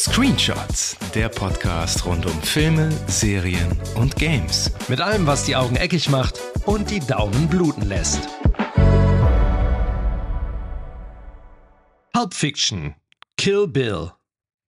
Screenshots, der Podcast rund um Filme, Serien und Games. Mit allem, was die Augen eckig macht und die Daumen bluten lässt. Pulp Fiction, Kill Bill,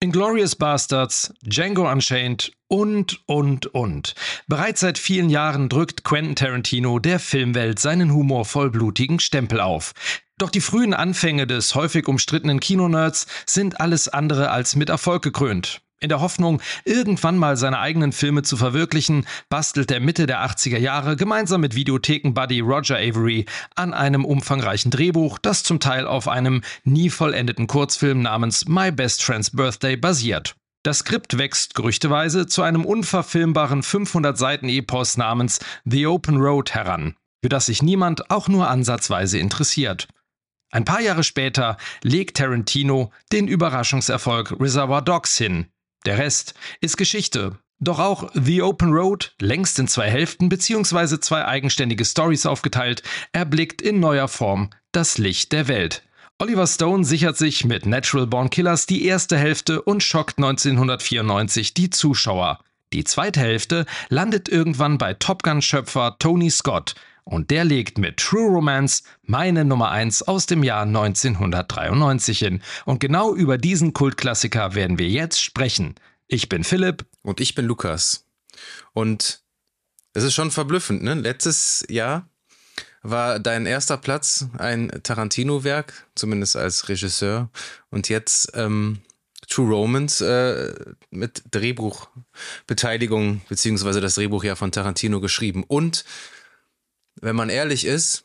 Inglorious Bastards, Django Unchained und, und, und. Bereits seit vielen Jahren drückt Quentin Tarantino der Filmwelt seinen humorvollblutigen Stempel auf. Doch die frühen Anfänge des häufig umstrittenen Kinonerds sind alles andere als mit Erfolg gekrönt. In der Hoffnung, irgendwann mal seine eigenen Filme zu verwirklichen, bastelt er Mitte der 80er Jahre gemeinsam mit Videotheken-Buddy Roger Avery an einem umfangreichen Drehbuch, das zum Teil auf einem nie vollendeten Kurzfilm namens My Best Friend's Birthday basiert. Das Skript wächst gerüchteweise zu einem unverfilmbaren 500 Seiten Epos namens The Open Road heran, für das sich niemand auch nur ansatzweise interessiert. Ein paar Jahre später legt Tarantino den Überraschungserfolg Reservoir Dogs hin. Der Rest ist Geschichte. Doch auch The Open Road, längst in zwei Hälften bzw. zwei eigenständige Stories aufgeteilt, erblickt in neuer Form das Licht der Welt. Oliver Stone sichert sich mit Natural Born Killers die erste Hälfte und schockt 1994 die Zuschauer. Die zweite Hälfte landet irgendwann bei Top Gun-Schöpfer Tony Scott, und der legt mit True Romance meine Nummer 1 aus dem Jahr 1993 hin. Und genau über diesen Kultklassiker werden wir jetzt sprechen. Ich bin Philipp. Und ich bin Lukas. Und es ist schon verblüffend, ne? Letztes Jahr war dein erster Platz ein Tarantino-Werk, zumindest als Regisseur. Und jetzt ähm, True Romance äh, mit Drehbuchbeteiligung, beziehungsweise das Drehbuch ja von Tarantino geschrieben. Und wenn man ehrlich ist,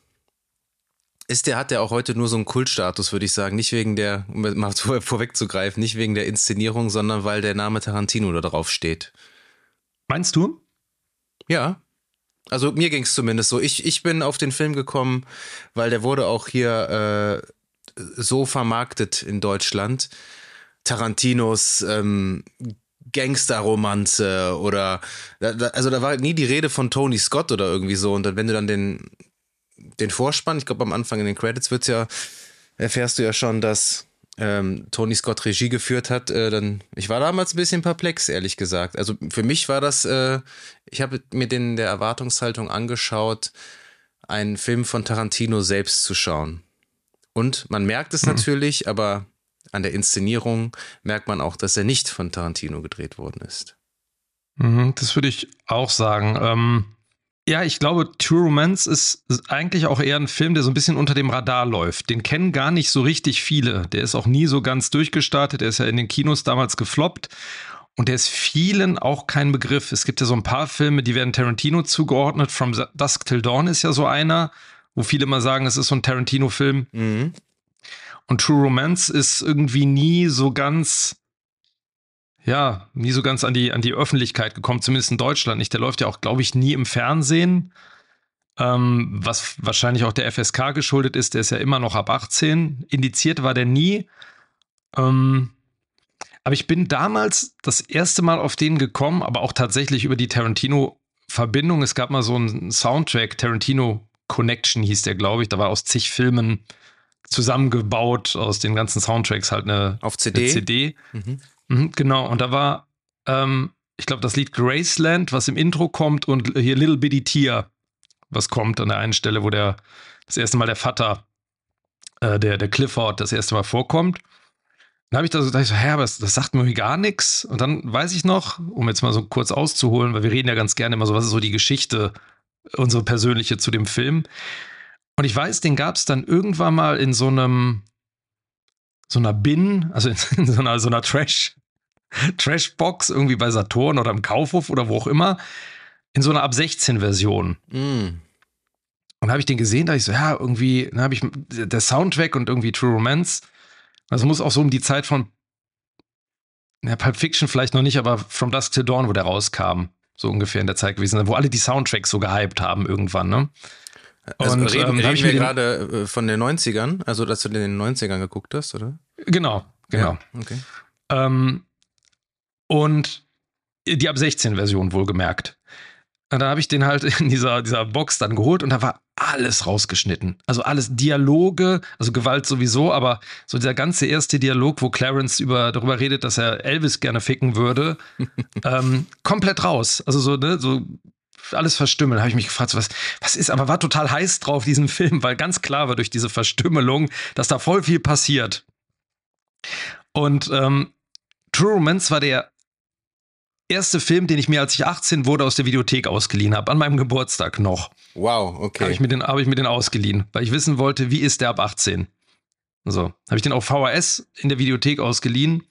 ist der, hat der auch heute nur so einen Kultstatus, würde ich sagen. Nicht wegen der, um mal vorwegzugreifen, nicht wegen der Inszenierung, sondern weil der Name Tarantino da drauf steht. Meinst du? Ja. Also mir ging es zumindest so. Ich, ich bin auf den Film gekommen, weil der wurde auch hier äh, so vermarktet in Deutschland. Tarantinos ähm, Gangsterromanze oder also da war nie die Rede von Tony Scott oder irgendwie so und dann wenn du dann den den Vorspann, ich glaube am Anfang in den Credits wird's ja erfährst du ja schon, dass ähm, Tony Scott Regie geführt hat, äh, dann ich war damals ein bisschen perplex, ehrlich gesagt. Also für mich war das, äh, ich habe mir den der Erwartungshaltung angeschaut, einen Film von Tarantino selbst zu schauen. Und man merkt es mhm. natürlich, aber an der Inszenierung merkt man auch, dass er nicht von Tarantino gedreht worden ist. Mhm, das würde ich auch sagen. Ähm, ja, ich glaube, True Romance ist eigentlich auch eher ein Film, der so ein bisschen unter dem Radar läuft. Den kennen gar nicht so richtig viele. Der ist auch nie so ganz durchgestartet. Der ist ja in den Kinos damals gefloppt. Und der ist vielen auch kein Begriff. Es gibt ja so ein paar Filme, die werden Tarantino zugeordnet. From Dusk Till Dawn ist ja so einer, wo viele mal sagen, es ist so ein Tarantino-Film. Mhm. Und True Romance ist irgendwie nie so ganz, ja, nie so ganz an die, an die Öffentlichkeit gekommen, zumindest in Deutschland nicht. Der läuft ja auch, glaube ich, nie im Fernsehen. Ähm, was wahrscheinlich auch der FSK geschuldet ist, der ist ja immer noch ab 18. Indiziert war der nie. Ähm, aber ich bin damals das erste Mal auf den gekommen, aber auch tatsächlich über die Tarantino-Verbindung. Es gab mal so einen Soundtrack, Tarantino Connection hieß der, glaube ich. Da war aus zig Filmen zusammengebaut aus den ganzen Soundtracks halt eine, Auf CD. Eine CD. Mhm. Mhm, genau, und da war, ähm, ich glaube, das Lied Graceland, was im Intro kommt, und hier Little Bitty Tear, was kommt an der einen Stelle, wo der das erste Mal der Vater, äh, der, der Clifford, das erste Mal vorkommt. Dann habe ich da so gedacht, hä, aber das, das sagt mir gar nichts. Und dann weiß ich noch, um jetzt mal so kurz auszuholen, weil wir reden ja ganz gerne immer so, was ist so die Geschichte, unsere persönliche zu dem Film. Und ich weiß, den gab es dann irgendwann mal in so einem, so einer Bin, also in, so einer, so einer Trash, Trashbox irgendwie bei Saturn oder im Kaufhof oder wo auch immer, in so einer ab 16 Version. Mm. Und habe ich den gesehen, da ich so, ja, irgendwie, dann habe ich der Soundtrack und irgendwie True Romance. Also muss auch so um die Zeit von ja, Pulp Fiction vielleicht noch nicht, aber From Dusk Till Dawn, wo der rauskam, so ungefähr in der Zeit gewesen, wo alle die Soundtracks so gehypt haben irgendwann, ne? Also und, reden, ähm, reden wir gerade äh, von den 90ern, also dass du den in den 90ern geguckt hast, oder? Genau, genau. Ja, okay. Ähm, und die ab 16 Version wohlgemerkt. Und dann habe ich den halt in dieser, dieser Box dann geholt und da war alles rausgeschnitten. Also alles Dialoge, also Gewalt sowieso, aber so dieser ganze erste Dialog, wo Clarence über, darüber redet, dass er Elvis gerne ficken würde, ähm, komplett raus. Also so, ne, so alles verstümmeln. Habe ich mich gefragt, was, was ist, aber war total heiß drauf, diesen Film, weil ganz klar war durch diese Verstümmelung, dass da voll viel passiert. Und ähm, True Romance war der erste Film, den ich mir, als ich 18 wurde, aus der Videothek ausgeliehen habe, an meinem Geburtstag noch. Wow, okay. Habe ich, mir den, hab ich mir den ausgeliehen, weil ich wissen wollte, wie ist der ab 18. So, habe ich den auf VHS in der Videothek ausgeliehen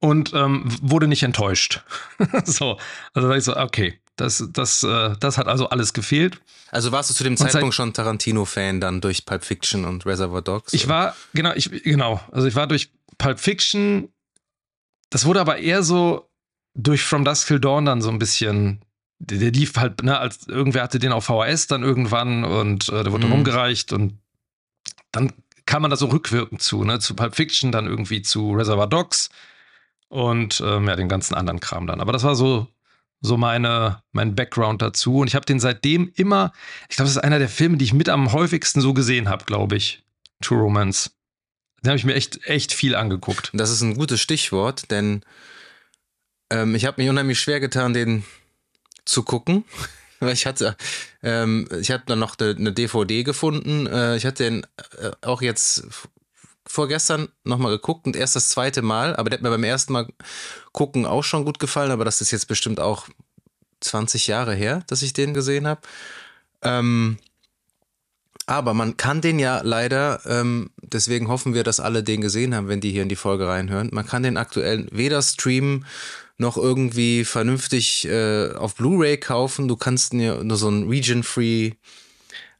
und ähm, wurde nicht enttäuscht. so, also da ich so, okay, das, das, äh, das hat also alles gefehlt. Also warst du zu dem Zeitpunkt schon Tarantino-Fan dann durch Pulp Fiction und Reservoir Dogs? Ich war, genau, ich, genau, also ich war durch Pulp Fiction, das wurde aber eher so durch From Dusk Till Dawn dann so ein bisschen, der, der lief halt, ne, als irgendwer hatte den auf VHS dann irgendwann und äh, der wurde mhm. dann umgereicht und dann kam man da so rückwirkend zu, ne, zu Pulp Fiction, dann irgendwie zu Reservoir Dogs und ähm, ja, den ganzen anderen Kram dann. Aber das war so, so meine, mein Background dazu. Und ich habe den seitdem immer, ich glaube, das ist einer der Filme, die ich mit am häufigsten so gesehen habe, glaube ich. True Romance. Den habe ich mir echt, echt viel angeguckt. Das ist ein gutes Stichwort, denn ähm, ich habe mich unheimlich schwer getan, den zu gucken. Weil ich hatte, ähm, ich habe dann noch eine, DVD gefunden. Äh, ich hatte den äh, auch jetzt vorgestern nochmal geguckt und erst das zweite Mal, aber der hat mir beim ersten Mal gucken auch schon gut gefallen, aber das ist jetzt bestimmt auch 20 Jahre her, dass ich den gesehen habe. Ähm, aber man kann den ja leider, ähm, deswegen hoffen wir, dass alle den gesehen haben, wenn die hier in die Folge reinhören. Man kann den aktuell weder streamen noch irgendwie vernünftig äh, auf Blu-ray kaufen. Du kannst nur so ein Region-Free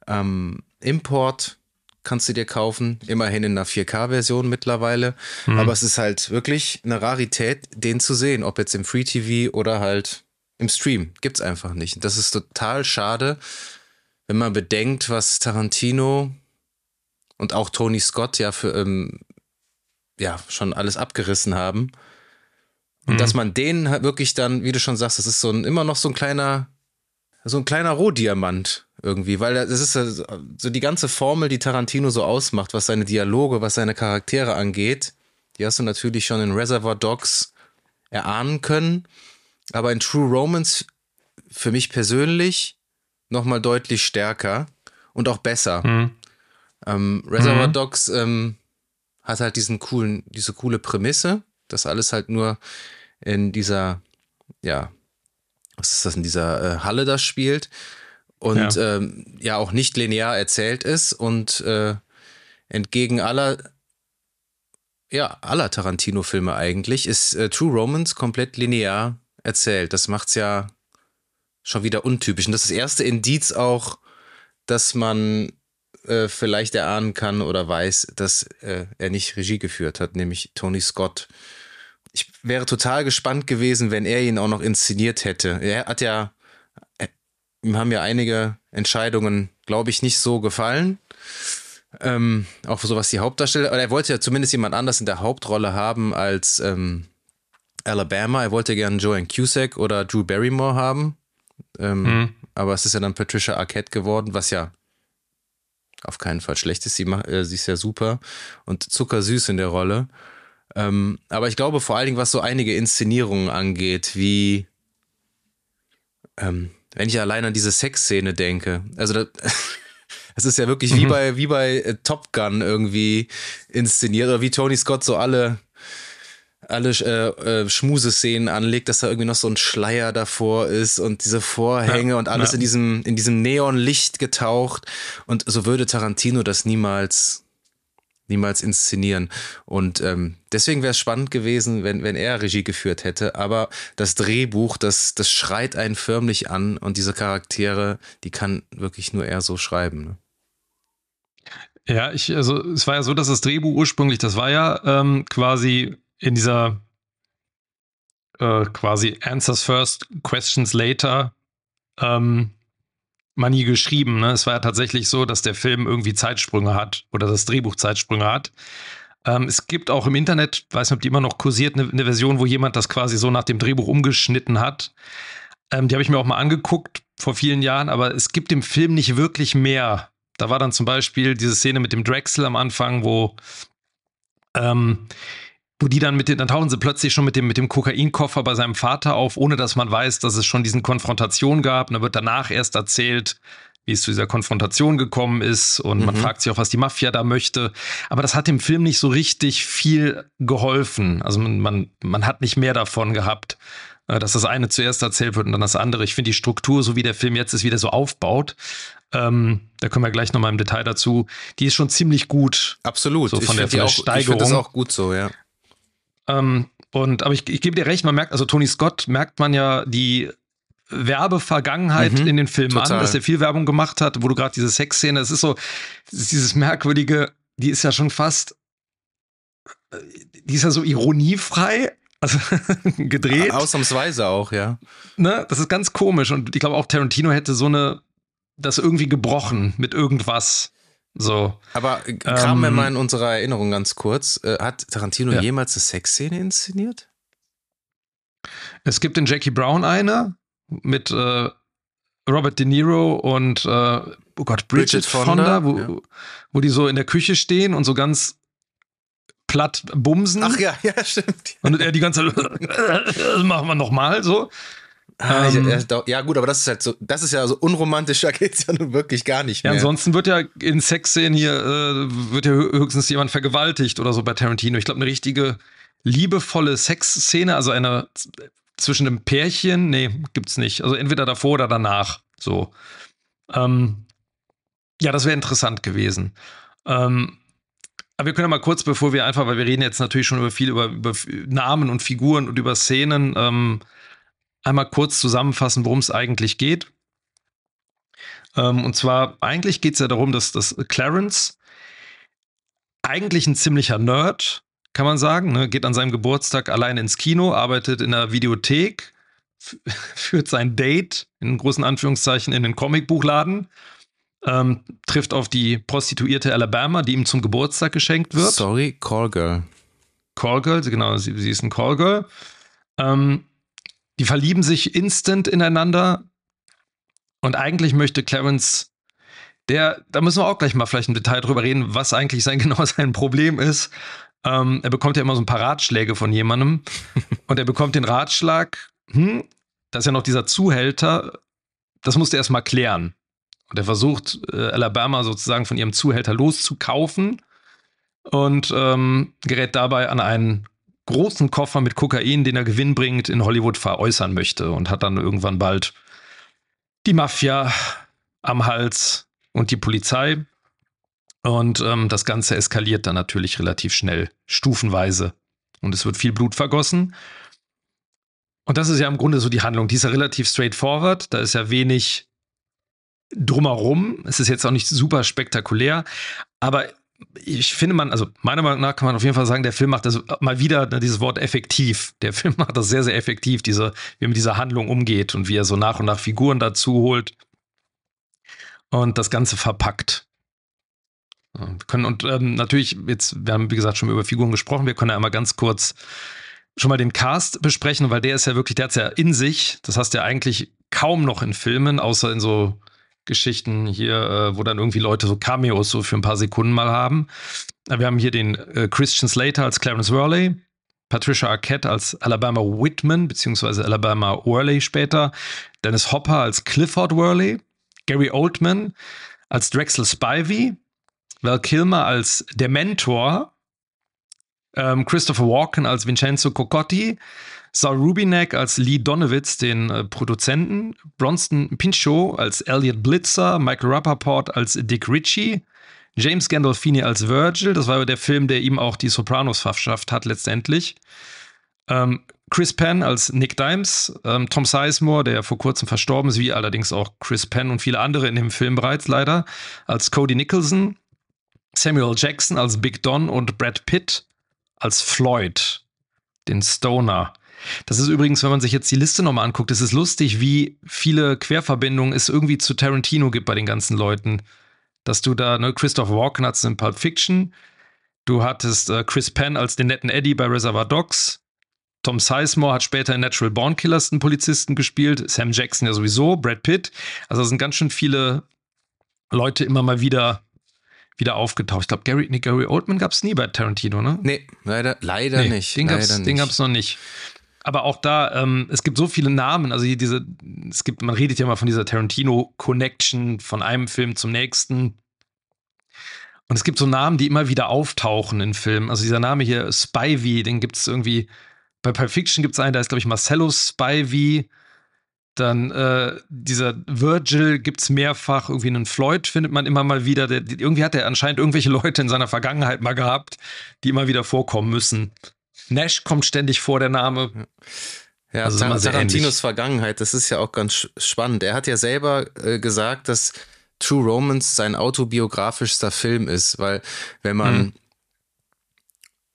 ähm, Import kannst du dir kaufen, immerhin in einer 4K-Version mittlerweile. Mhm. Aber es ist halt wirklich eine Rarität, den zu sehen, ob jetzt im Free TV oder halt im Stream. Gibt's einfach nicht. Das ist total schade, wenn man bedenkt, was Tarantino und auch Tony Scott ja für ähm, ja schon alles abgerissen haben. Und mhm. dass man den halt wirklich dann, wie du schon sagst, das ist so ein, immer noch so ein kleiner, so ein kleiner Rohdiamant irgendwie, weil das ist so die ganze Formel, die Tarantino so ausmacht, was seine Dialoge, was seine Charaktere angeht, die hast du natürlich schon in Reservoir Dogs erahnen können, aber in True Romance für mich persönlich nochmal deutlich stärker und auch besser. Mhm. Ähm, Reservoir mhm. Dogs ähm, hat halt diesen coolen, diese coole Prämisse, dass alles halt nur in dieser, ja, was ist das, in dieser äh, Halle da spielt und ja. Ähm, ja auch nicht linear erzählt ist und äh, entgegen aller ja, aller Tarantino-Filme eigentlich, ist äh, True Romance komplett linear erzählt. Das macht's ja schon wieder untypisch. Und das ist das erste Indiz auch, dass man äh, vielleicht erahnen kann oder weiß, dass äh, er nicht Regie geführt hat, nämlich Tony Scott ich wäre total gespannt gewesen, wenn er ihn auch noch inszeniert hätte. Er hat ja, äh, ihm haben ja einige Entscheidungen, glaube ich, nicht so gefallen. Ähm, auch so was die Hauptdarsteller, aber er wollte ja zumindest jemand anders in der Hauptrolle haben als ähm, Alabama. Er wollte gerne Joanne Cusack oder Drew Barrymore haben. Ähm, mhm. Aber es ist ja dann Patricia Arquette geworden, was ja auf keinen Fall schlecht ist. Sie, macht, äh, sie ist ja super und zuckersüß in der Rolle. Ähm, aber ich glaube vor allen Dingen, was so einige Inszenierungen angeht, wie ähm, wenn ich allein an diese Sexszene denke. Also es ist ja wirklich mhm. wie bei wie bei äh, Top Gun irgendwie inszeniert oder wie Tony Scott so alle alle äh, äh, Schmuseszenen anlegt, dass da irgendwie noch so ein Schleier davor ist und diese Vorhänge ja, und alles ja. in diesem in diesem Neonlicht getaucht und so würde Tarantino das niemals niemals inszenieren. Und ähm, deswegen wäre es spannend gewesen, wenn, wenn er Regie geführt hätte. Aber das Drehbuch, das, das schreit einen förmlich an und diese Charaktere, die kann wirklich nur er so schreiben. Ne? Ja, ich, also es war ja so, dass das Drehbuch ursprünglich, das war ja ähm, quasi in dieser äh, quasi Answers First, Questions Later ähm, man nie geschrieben. Ne? Es war ja tatsächlich so, dass der Film irgendwie Zeitsprünge hat oder das Drehbuch Zeitsprünge hat. Ähm, es gibt auch im Internet, weiß nicht, ob die immer noch kursiert, eine, eine Version, wo jemand das quasi so nach dem Drehbuch umgeschnitten hat. Ähm, die habe ich mir auch mal angeguckt. vor vielen Jahren, aber es gibt im Film nicht wirklich mehr. Da war dann zum Beispiel diese Szene mit dem Drexel am Anfang, wo, ähm, wo die dann mit den, dann tauchen sie plötzlich schon mit dem, mit dem Kokainkoffer bei seinem Vater auf, ohne dass man weiß, dass es schon diesen Konfrontation gab. Und dann wird danach erst erzählt, wie es zu dieser Konfrontation gekommen ist und mhm. man fragt sich auch, was die Mafia da möchte. Aber das hat dem Film nicht so richtig viel geholfen. Also man, man, man hat nicht mehr davon gehabt, äh, dass das eine zuerst erzählt wird und dann das andere. Ich finde die Struktur, so wie der Film jetzt ist, wieder so aufbaut, ähm, da kommen wir gleich nochmal im Detail dazu, die ist schon ziemlich gut. Absolut. So von ich der, von der auch, Steigerung. Ich finde das auch gut so, ja. Ähm, und, aber ich, ich gebe dir recht, man merkt, also Tony Scott merkt man ja die Werbevergangenheit mhm, in den Filmen total. an, dass er viel Werbung gemacht hat, wo du gerade diese Sexszene, es ist so, ist dieses merkwürdige, die ist ja schon fast, die ist ja so ironiefrei, also gedreht. Ausnahmsweise auch, ja. Ne, das ist ganz komisch und ich glaube auch Tarantino hätte so eine, das irgendwie gebrochen mit irgendwas. So. Aber ähm, wir mal in unserer Erinnerung ganz kurz. Äh, hat Tarantino ja. jemals eine Sexszene inszeniert? Es gibt in Jackie Brown eine, mit äh, Robert De Niro und äh, oh Gott, Bridget, Bridget Fonda, Fonda wo, ja. wo die so in der Küche stehen und so ganz platt bumsen. Ach ja, ja, stimmt. Und er die ganze das machen wir nochmal so. Ah, ähm, ja, ja, gut, aber das ist halt so, das ist ja so unromantischer geht's ja nun wirklich gar nicht mehr. Ja, ansonsten wird ja in Sexszenen hier, äh, wird ja höchstens jemand vergewaltigt oder so bei Tarantino. Ich glaube, eine richtige liebevolle Sexszene, also eine zwischen einem Pärchen, nee, gibt's nicht. Also entweder davor oder danach. So. Ähm, ja, das wäre interessant gewesen. Ähm, aber wir können ja mal kurz, bevor wir einfach, weil wir reden jetzt natürlich schon über viel über, über Namen und Figuren und über Szenen, ähm, einmal kurz zusammenfassen, worum es eigentlich geht. Ähm, und zwar, eigentlich geht es ja darum, dass, dass Clarence eigentlich ein ziemlicher Nerd kann man sagen. Ne? Geht an seinem Geburtstag allein ins Kino, arbeitet in der Videothek, führt sein Date, in großen Anführungszeichen, in den Comicbuchladen, ähm, trifft auf die Prostituierte Alabama, die ihm zum Geburtstag geschenkt wird. Sorry, Callgirl. Callgirl, genau, sie, sie ist ein Callgirl. Ähm, die verlieben sich instant ineinander. Und eigentlich möchte Clarence, der, da müssen wir auch gleich mal vielleicht im Detail drüber reden, was eigentlich sein genau sein Problem ist. Ähm, er bekommt ja immer so ein paar Ratschläge von jemandem und er bekommt den Ratschlag, hm, das ist ja noch dieser Zuhälter, das musst du erstmal klären. Und er versucht, äh, Alabama sozusagen von ihrem Zuhälter loszukaufen und ähm, gerät dabei an einen großen Koffer mit Kokain, den er gewinnbringend in Hollywood veräußern möchte und hat dann irgendwann bald die Mafia am Hals und die Polizei. Und ähm, das Ganze eskaliert dann natürlich relativ schnell, stufenweise. Und es wird viel Blut vergossen. Und das ist ja im Grunde so die Handlung. Die ist ja relativ straightforward. Da ist ja wenig drumherum. Es ist jetzt auch nicht super spektakulär. Aber ich finde man, also meiner Meinung nach kann man auf jeden Fall sagen, der Film macht das mal wieder ne, dieses Wort effektiv. Der Film macht das sehr, sehr effektiv, diese, wie er mit dieser Handlung umgeht und wie er so nach und nach Figuren dazu holt und das Ganze verpackt. Wir können und ähm, natürlich, jetzt, wir haben wie gesagt schon über Figuren gesprochen, wir können ja einmal ganz kurz schon mal den Cast besprechen, weil der ist ja wirklich, der hat es ja in sich. Das hast du ja eigentlich kaum noch in Filmen, außer in so Geschichten hier, äh, wo dann irgendwie Leute so Cameos so für ein paar Sekunden mal haben. Wir haben hier den äh, Christian Slater als Clarence Worley, Patricia Arquette als Alabama Whitman, beziehungsweise Alabama Worley später, Dennis Hopper als Clifford Worley, Gary Oldman als Drexel Spivey, Val Kilmer als der Mentor, ähm, Christopher Walken als Vincenzo Cocotti, Saul Rubinek als Lee Donowitz, den äh, Produzenten, Bronston Pinchot als Elliot Blitzer, Michael Rappaport als Dick Ritchie, James Gandolfini als Virgil, das war der Film, der ihm auch die Sopranos verschafft hat letztendlich. Ähm, Chris Penn als Nick Dimes, ähm, Tom Sizemore, der vor kurzem verstorben ist, wie allerdings auch Chris Penn und viele andere in dem Film bereits leider, als Cody Nicholson, Samuel Jackson als Big Don und Brad Pitt als Floyd, den Stoner. Das ist übrigens, wenn man sich jetzt die Liste nochmal anguckt, es ist lustig, wie viele Querverbindungen es irgendwie zu Tarantino gibt bei den ganzen Leuten. Dass du da, ne, Christoph Walken hattest in Pulp Fiction, du hattest äh, Chris Penn als den netten Eddie bei Reservoir Dogs, Tom Sizemore hat später in Natural Born Killers einen Polizisten gespielt, Sam Jackson ja sowieso, Brad Pitt. Also es sind ganz schön viele Leute immer mal wieder wieder aufgetaucht. Ich glaube, Gary, nee, Gary Oldman gab es nie bei Tarantino, ne? Nee, leider, leider nee, nicht. Den gab es noch nicht. Aber auch da, ähm, es gibt so viele Namen. Also diese, es gibt, man redet ja mal von dieser Tarantino-Connection von einem Film zum nächsten. Und es gibt so Namen, die immer wieder auftauchen in Filmen. Also dieser Name hier, Spivey, den gibt es irgendwie, bei Pulp Fiction gibt es einen, da ist, glaube ich, Marcello Spivey. Dann äh, dieser Virgil gibt es mehrfach, irgendwie einen Floyd findet man immer mal wieder. Der, irgendwie hat er anscheinend irgendwelche Leute in seiner Vergangenheit mal gehabt, die immer wieder vorkommen müssen. Nash kommt ständig vor, der Name. Ja, also Tarantinos ähnlich. Vergangenheit, das ist ja auch ganz spannend. Er hat ja selber äh, gesagt, dass True Romance sein autobiografischster Film ist, weil wenn man hm.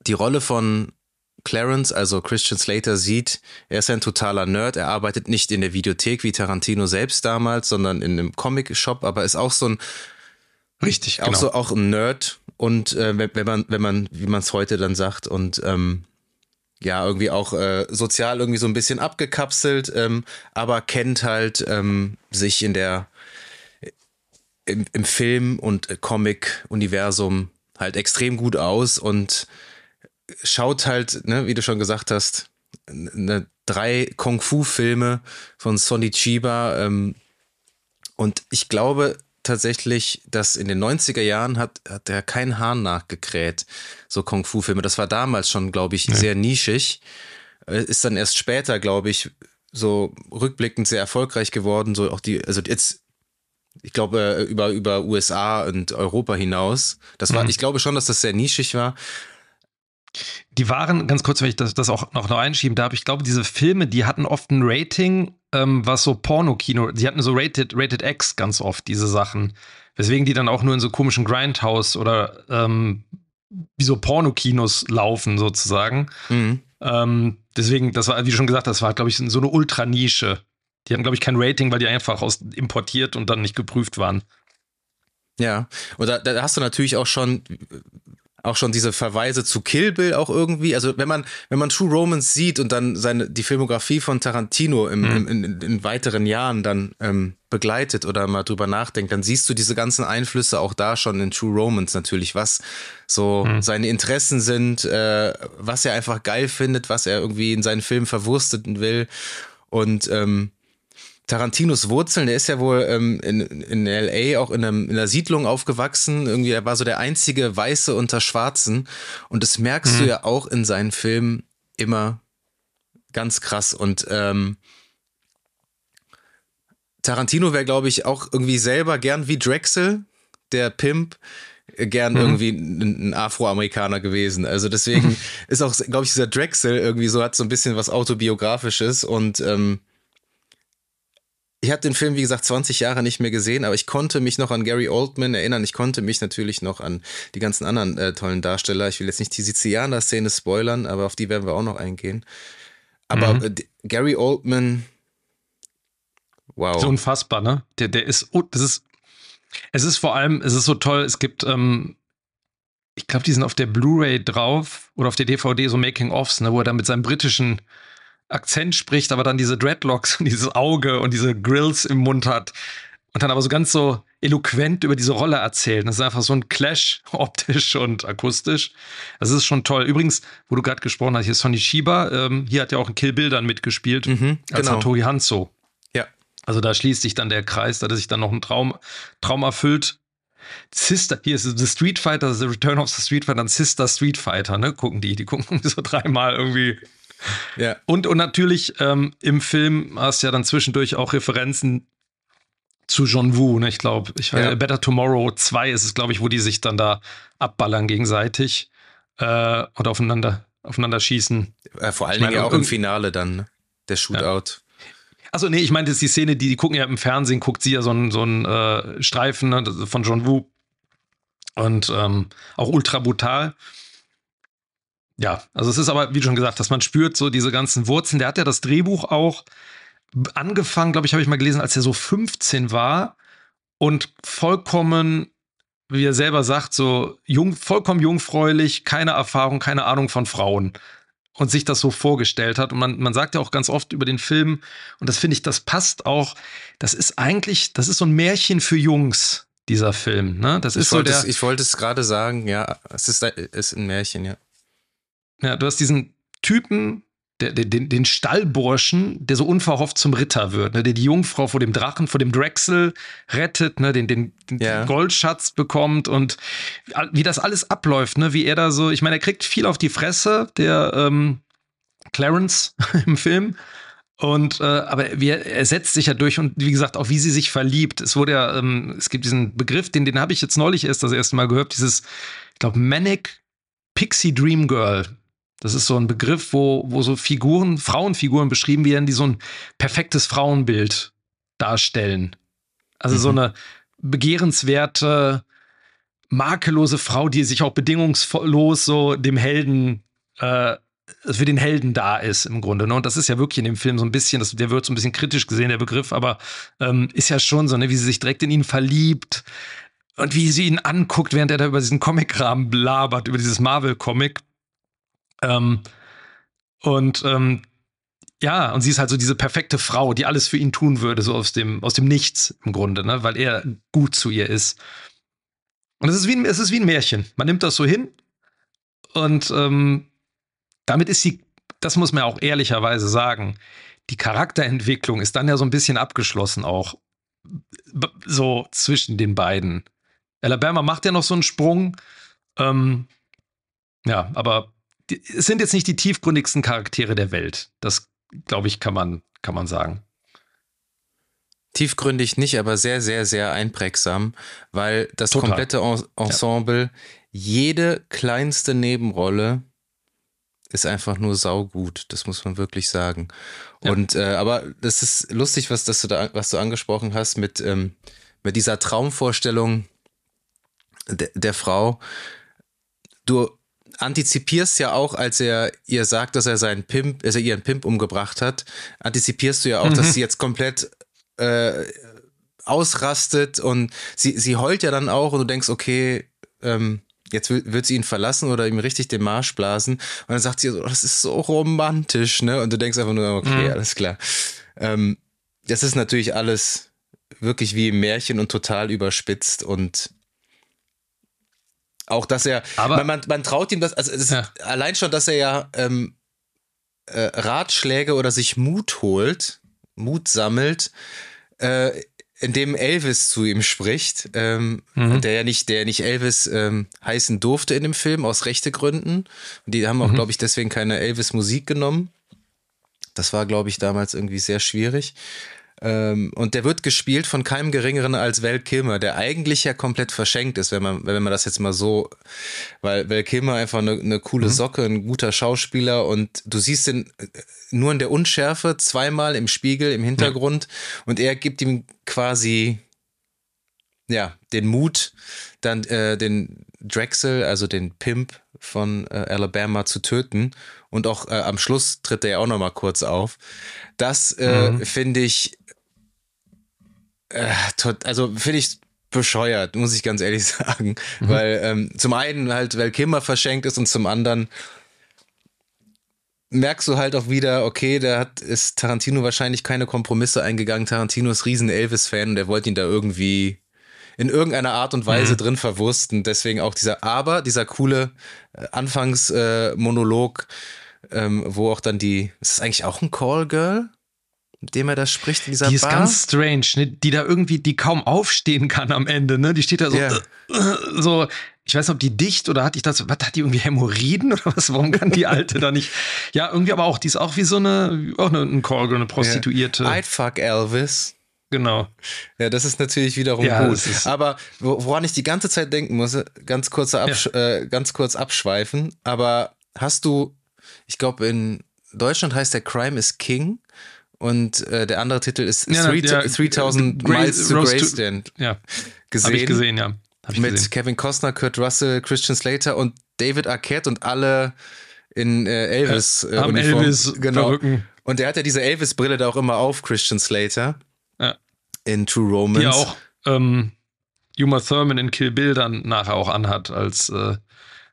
die Rolle von Clarence, also Christian Slater, sieht, er ist ein totaler Nerd. Er arbeitet nicht in der Videothek wie Tarantino selbst damals, sondern in einem Comic-Shop, aber ist auch so ein Richtig, auch genau. so auch ein Nerd und äh, wenn man wenn man wie man es heute dann sagt und ähm, ja irgendwie auch äh, sozial irgendwie so ein bisschen abgekapselt, ähm, aber kennt halt ähm, sich in der im, im Film und Comic-Universum halt extrem gut aus und schaut halt, ne, wie du schon gesagt hast, ne, drei Kung-Fu-Filme von Sonny Chiba. Ähm, und ich glaube tatsächlich, dass in den 90er Jahren hat, hat er keinen Hahn nachgekräht, so Kung-Fu-Filme. Das war damals schon, glaube ich, ja. sehr nischig. Äh, ist dann erst später, glaube ich, so rückblickend sehr erfolgreich geworden. So auch die, also jetzt ich glaube, äh, über, über USA und Europa hinaus. Das war, mhm. ich glaube schon, dass das sehr nischig war. Die waren, ganz kurz, wenn ich das, das auch noch, noch einschieben darf, ich glaube, diese Filme, die hatten oft ein Rating, ähm, was so Porno-Kino, die hatten so Rated, Rated X ganz oft, diese Sachen. Weswegen die dann auch nur in so komischen Grindhouse oder ähm, wie so Pornokinos laufen, sozusagen. Mhm. Ähm, deswegen, das war, wie schon gesagt, das war, glaube ich, so eine Ultranische. Die hatten, glaube ich, kein Rating, weil die einfach aus importiert und dann nicht geprüft waren. Ja, und da, da hast du natürlich auch schon auch schon diese Verweise zu Kill Bill auch irgendwie. Also wenn man, wenn man True Romance sieht und dann seine, die Filmografie von Tarantino im, mhm. im, in, in, weiteren Jahren dann ähm, begleitet oder mal drüber nachdenkt, dann siehst du diese ganzen Einflüsse auch da schon in True Romance natürlich, was so mhm. seine Interessen sind, äh, was er einfach geil findet, was er irgendwie in seinen Filmen verwursteten will. Und ähm, Tarantinos Wurzeln, der ist ja wohl ähm, in, in LA auch in, einem, in einer Siedlung aufgewachsen. Irgendwie, er war so der einzige Weiße unter Schwarzen. Und das merkst mhm. du ja auch in seinen Filmen immer ganz krass. Und ähm, Tarantino wäre, glaube ich, auch irgendwie selber gern wie Drexel, der Pimp, äh, gern mhm. irgendwie ein, ein Afroamerikaner gewesen. Also deswegen ist auch, glaube ich, dieser Drexel irgendwie so, hat so ein bisschen was Autobiografisches und ähm, ich habe den Film, wie gesagt, 20 Jahre nicht mehr gesehen, aber ich konnte mich noch an Gary Oldman erinnern. Ich konnte mich natürlich noch an die ganzen anderen äh, tollen Darsteller. Ich will jetzt nicht die Sizilianer-Szene spoilern, aber auf die werden wir auch noch eingehen. Aber mhm. äh, Gary Oldman, wow. Das ist unfassbar, ne? Der, der ist, oh, das ist, es ist vor allem, es ist so toll, es gibt, ähm, ich glaube, die sind auf der Blu-ray drauf oder auf der DVD so Making-ofs, ne, wo er dann mit seinem britischen Akzent spricht, aber dann diese Dreadlocks und dieses Auge und diese Grills im Mund hat und dann aber so ganz so eloquent über diese Rolle erzählt. Das ist einfach so ein Clash optisch und akustisch. Das ist schon toll. Übrigens, wo du gerade gesprochen hast, hier ist Sonny Shiba, ähm, hier hat ja auch ein Kill Bill dann mitgespielt mhm, als genau. Hattori Hanzo. Ja. Also da schließt sich dann der Kreis, da hat sich dann noch ein Traum, Traum erfüllt. Sister, hier ist The Street Fighter, The Return of the Street Fighter, dann Sister Street Fighter, ne? Gucken die, die gucken so dreimal irgendwie ja. Und, und natürlich ähm, im Film hast du ja dann zwischendurch auch Referenzen zu John Woo, ne? Ich glaube, ich ja. Better Tomorrow 2 ist es, glaube ich, wo die sich dann da abballern gegenseitig äh, und aufeinander, aufeinander schießen. Äh, vor allen Dingen ja auch im Finale dann, ne? der Shootout. Ja. Also nee, ich meinte jetzt die Szene, die, die gucken ja im Fernsehen, guckt sie ja so einen so äh, Streifen ne, von John Woo und ähm, auch ultra brutal. Ja, also es ist aber, wie schon gesagt, dass man spürt so diese ganzen Wurzeln. Der hat ja das Drehbuch auch angefangen, glaube ich, habe ich mal gelesen, als er so 15 war und vollkommen, wie er selber sagt, so jung, vollkommen jungfräulich, keine Erfahrung, keine Ahnung von Frauen. und sich das so vorgestellt hat. Und man, man sagt ja auch ganz oft über den Film, und das finde ich, das passt auch, das ist eigentlich, das ist so ein Märchen für Jungs, dieser Film. Ne? Das ich ist so der. Es, ich wollte es gerade sagen, ja, es ist, ist ein Märchen, ja. Ja, du hast diesen Typen, der, den, den Stallburschen, der so unverhofft zum Ritter wird, ne? der die Jungfrau vor dem Drachen, vor dem Drechsel rettet, ne? den, den, den Ja. Goldschatz bekommt und wie das alles abläuft, ne? wie er da so, ich meine, er kriegt viel auf die Fresse, der ähm, Clarence im Film. Und äh, aber wie er, er setzt sich ja durch und wie gesagt, auch wie sie sich verliebt. Es wurde ja, ähm, es gibt diesen Begriff, den, den habe ich jetzt neulich erst das erste Mal gehört, dieses, ich glaube, Manic Pixie Dream Girl. Das ist so ein Begriff, wo, wo so Figuren, Frauenfiguren beschrieben werden, die so ein perfektes Frauenbild darstellen. Also so eine begehrenswerte, makellose Frau, die sich auch bedingungslos so dem Helden, äh, für den Helden da ist im Grunde. Ne? Und das ist ja wirklich in dem Film so ein bisschen, das, der wird so ein bisschen kritisch gesehen, der Begriff, aber ähm, ist ja schon so, ne, wie sie sich direkt in ihn verliebt und wie sie ihn anguckt, während er da über diesen Comic-Rahmen blabert, über dieses Marvel-Comic. Ähm, und ähm, ja, und sie ist halt so diese perfekte Frau, die alles für ihn tun würde, so aus dem, aus dem Nichts im Grunde, ne? weil er gut zu ihr ist. Und es ist wie ein, es ist wie ein Märchen. Man nimmt das so hin und ähm, damit ist sie, das muss man auch ehrlicherweise sagen, die Charakterentwicklung ist dann ja so ein bisschen abgeschlossen auch so zwischen den beiden. Alabama macht ja noch so einen Sprung. Ähm, ja, aber die, es sind jetzt nicht die tiefgründigsten Charaktere der Welt. Das, glaube ich, kann man, kann man sagen. Tiefgründig nicht, aber sehr, sehr, sehr einprägsam, weil das Total. komplette En Ensemble, jede kleinste Nebenrolle ist einfach nur saugut. Das muss man wirklich sagen. Ja. Und äh, aber das ist lustig, was, das du da, was du angesprochen hast mit, ähm, mit dieser Traumvorstellung de, der Frau. Du antizipierst ja auch, als er ihr sagt, dass er seinen Pimp, also ihren Pimp umgebracht hat, antizipierst du ja auch, dass sie jetzt komplett äh, ausrastet und sie, sie heult ja dann auch und du denkst, okay, ähm, jetzt wird sie ihn verlassen oder ihm richtig den Marsch blasen. Und dann sagt sie so, das ist so romantisch, ne? Und du denkst einfach nur, okay, Mhm. alles klar. Ähm, das ist natürlich alles wirklich wie im Märchen und total überspitzt und auch, dass er, Aber- man, man, man traut ihm das, also es ist Ja. allein schon, dass er ja ähm, äh, Ratschläge oder sich Mut holt, Mut sammelt, äh, indem Elvis zu ihm spricht, ähm, Mhm. der ja nicht, der nicht Elvis ähm, heißen durfte in dem Film aus rechte Gründen. Und die haben auch, Mhm. glaube ich, deswegen keine Elvis-Musik genommen. Das war, glaube ich, damals irgendwie sehr schwierig. Ähm, und der wird gespielt von keinem geringeren als Val Kilmer, der eigentlich ja komplett verschenkt ist, wenn man, wenn man das jetzt mal so, weil Val Kilmer einfach eine, eine coole Socke, ein guter Schauspieler und du siehst ihn äh, nur in der Unschärfe zweimal im Spiegel, im Hintergrund und er gibt ihm quasi ja, den Mut, dann äh, den Drexel, also den Pimp von äh, Alabama zu töten. Und auch äh, am Schluss tritt er ja auch noch mal kurz auf. Das äh, Mhm. finde ich, äh, tot, also finde ich bescheuert, muss ich ganz ehrlich sagen. Weil ähm, zum einen halt, weil Kimmer verschenkt ist und zum anderen merkst du halt auch wieder, okay, da hat ist Tarantino wahrscheinlich keine Kompromisse eingegangen. Tarantino ist riesen Elvis-Fan und er wollte ihn da irgendwie in irgendeiner Art und Weise drin verwursten. Deswegen auch dieser, aber dieser coole äh, Anfangsmonolog, äh, Monolog, ähm, wo auch dann die, ist das eigentlich auch ein Callgirl, mit dem er da spricht in dieser Die ist Bar? ganz strange, ne? die da irgendwie, die kaum aufstehen kann am Ende, ne? Die steht da so, Ja. äh, so, ich weiß nicht, ob die dicht oder hat ich das, was hat die irgendwie Hämorrhoiden oder was? Warum kann die Alte da nicht? Ja, irgendwie aber auch, die ist auch wie so eine, auch eine, ein Callgirl, eine Prostituierte. I'd fuck Elvis. Genau. Ja, das ist natürlich wiederum Ja, gut. Aber wo- woran ich die ganze Zeit denken muss, ganz kurz, absch äh, ganz kurz abschweifen, aber hast du, ich glaube, in Deutschland heißt der Crime is King und äh, der andere Titel ist Ja, Three- der- 3000 Gra- Miles to Graceland Ja, gesehen. habe ich gesehen, ja. Hab ich mit gesehen. Kevin Costner, Kurt Russell, Christian Slater und David Arquette und alle in äh, Elvis äh, Haben Uniform. Elvis genau. Perücken. Und der hat ja diese Elvis-Brille da auch immer auf, Christian Slater. Ja. In True Romance. Die ja auch ähm, Uma Thurman in Kill Bill dann nachher auch anhat, als äh,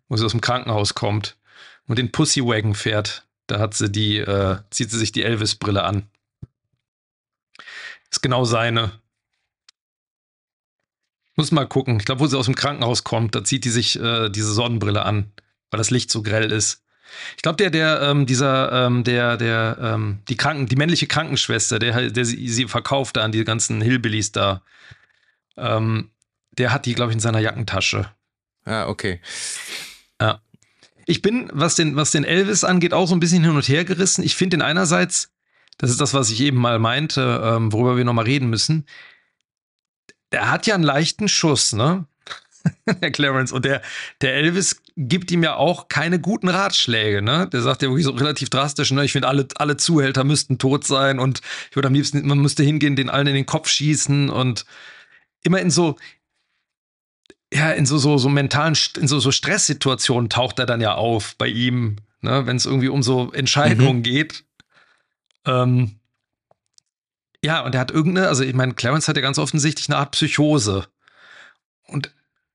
wo sie aus dem Krankenhaus kommt und den Pussy Wagon fährt. Da hat sie die, äh, zieht sie sich die Elvis-Brille an. Ist genau seine. Muss mal gucken. Ich glaube, wo sie aus dem Krankenhaus kommt, da zieht die sich äh, diese Sonnenbrille an, weil das Licht so grell ist. Ich glaube, der, der, ähm, dieser, ähm, der, der, ähm, die Kranken, die männliche Krankenschwester, der, der sie, sie verkauft da an die ganzen Hillbillies da, ähm, der hat die, glaube ich, in seiner Jackentasche. Ah, okay. Ja. Ich bin, was den, was den Elvis angeht, auch so ein bisschen hin und her gerissen. Ich finde den einerseits, das ist das, was ich eben mal meinte, ähm, worüber wir nochmal reden müssen. Er hat ja einen leichten Schuss, ne? der Clarence. Und der, der Elvis gibt ihm ja auch keine guten Ratschläge, ne? Der sagt ja wirklich so relativ drastisch, ne? Ich finde, alle, alle Zuhälter müssten tot sein und ich würde am liebsten, man müsste hingehen, den allen in den Kopf schießen und immer in so, ja, in so, so, so mentalen, in so, so Stresssituationen taucht er dann ja auf bei ihm, ne? Wenn es irgendwie um so Entscheidungen mhm. geht. Ähm, ja, und er hat irgendeine, also ich meine, Clarence hat ja ganz offensichtlich eine Art Psychose. Und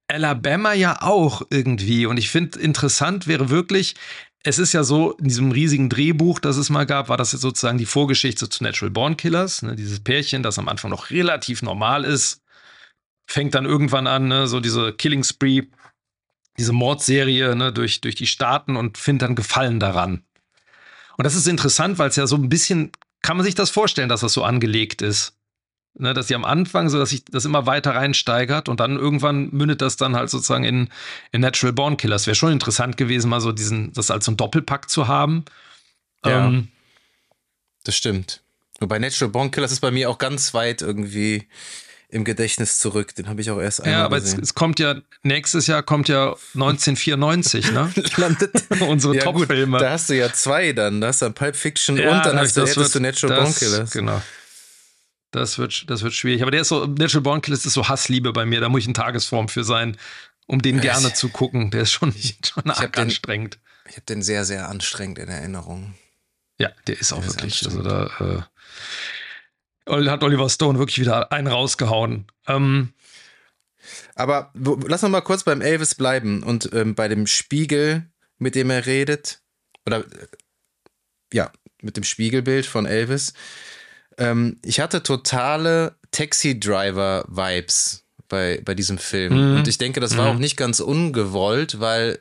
Alabama ja auch irgendwie. Und ich finde, interessant wäre wirklich, es ist ja so, in diesem riesigen Drehbuch, das es mal gab, war das jetzt sozusagen die Vorgeschichte zu Natural Born Killers. Ne, dieses Pärchen, das am Anfang noch relativ normal ist, fängt dann irgendwann an, ne, so diese Killing Spree, diese Mordserie ne, durch, durch die Staaten und findet dann Gefallen daran. Und das ist interessant, weil es ja so ein bisschen, kann man sich das vorstellen, dass das so angelegt ist. Ne, dass sie am Anfang so, dass sich das immer weiter reinsteigert und dann irgendwann mündet das dann halt sozusagen in, in Natural Born Killers. Wäre schon interessant gewesen, mal so diesen, das als so ein Doppelpack zu haben. Ja. Ähm, das stimmt. Und bei Natural Born Killers ist bei mir auch ganz weit irgendwie im Gedächtnis zurück. Den habe ich auch erst einmal Ja, aber es, es, kommt ja, nächstes Jahr kommt ja 1994, ne? Landet. Unsere ja, Top-Filme. Da hast du ja zwei dann. Da hast du Pulp Fiction ja, und dann hast du, hättest du Natural das, Born Killers. Genau. Das wird, das wird schwierig. Aber der ist so, Natural Born Killers ist so Hassliebe bei mir. Da muss ich in Tagesform für sein, um den gerne ich, zu gucken. Der ist schon, schon arg den, anstrengend. Ich habe den sehr, sehr anstrengend in Erinnerung. Ja, der ist auch der wirklich. Ist also da äh, hat Oliver Stone wirklich wieder einen rausgehauen. Ähm, aber wo, lass uns mal kurz beim Elvis bleiben und ähm, bei dem Spiegel, mit dem er redet. Oder äh, ja, mit dem Spiegelbild von Elvis. Ähm, ich hatte totale Taxi-Driver-Vibes bei, bei diesem Film. Mhm. Und ich denke, das war mhm. auch nicht ganz ungewollt, weil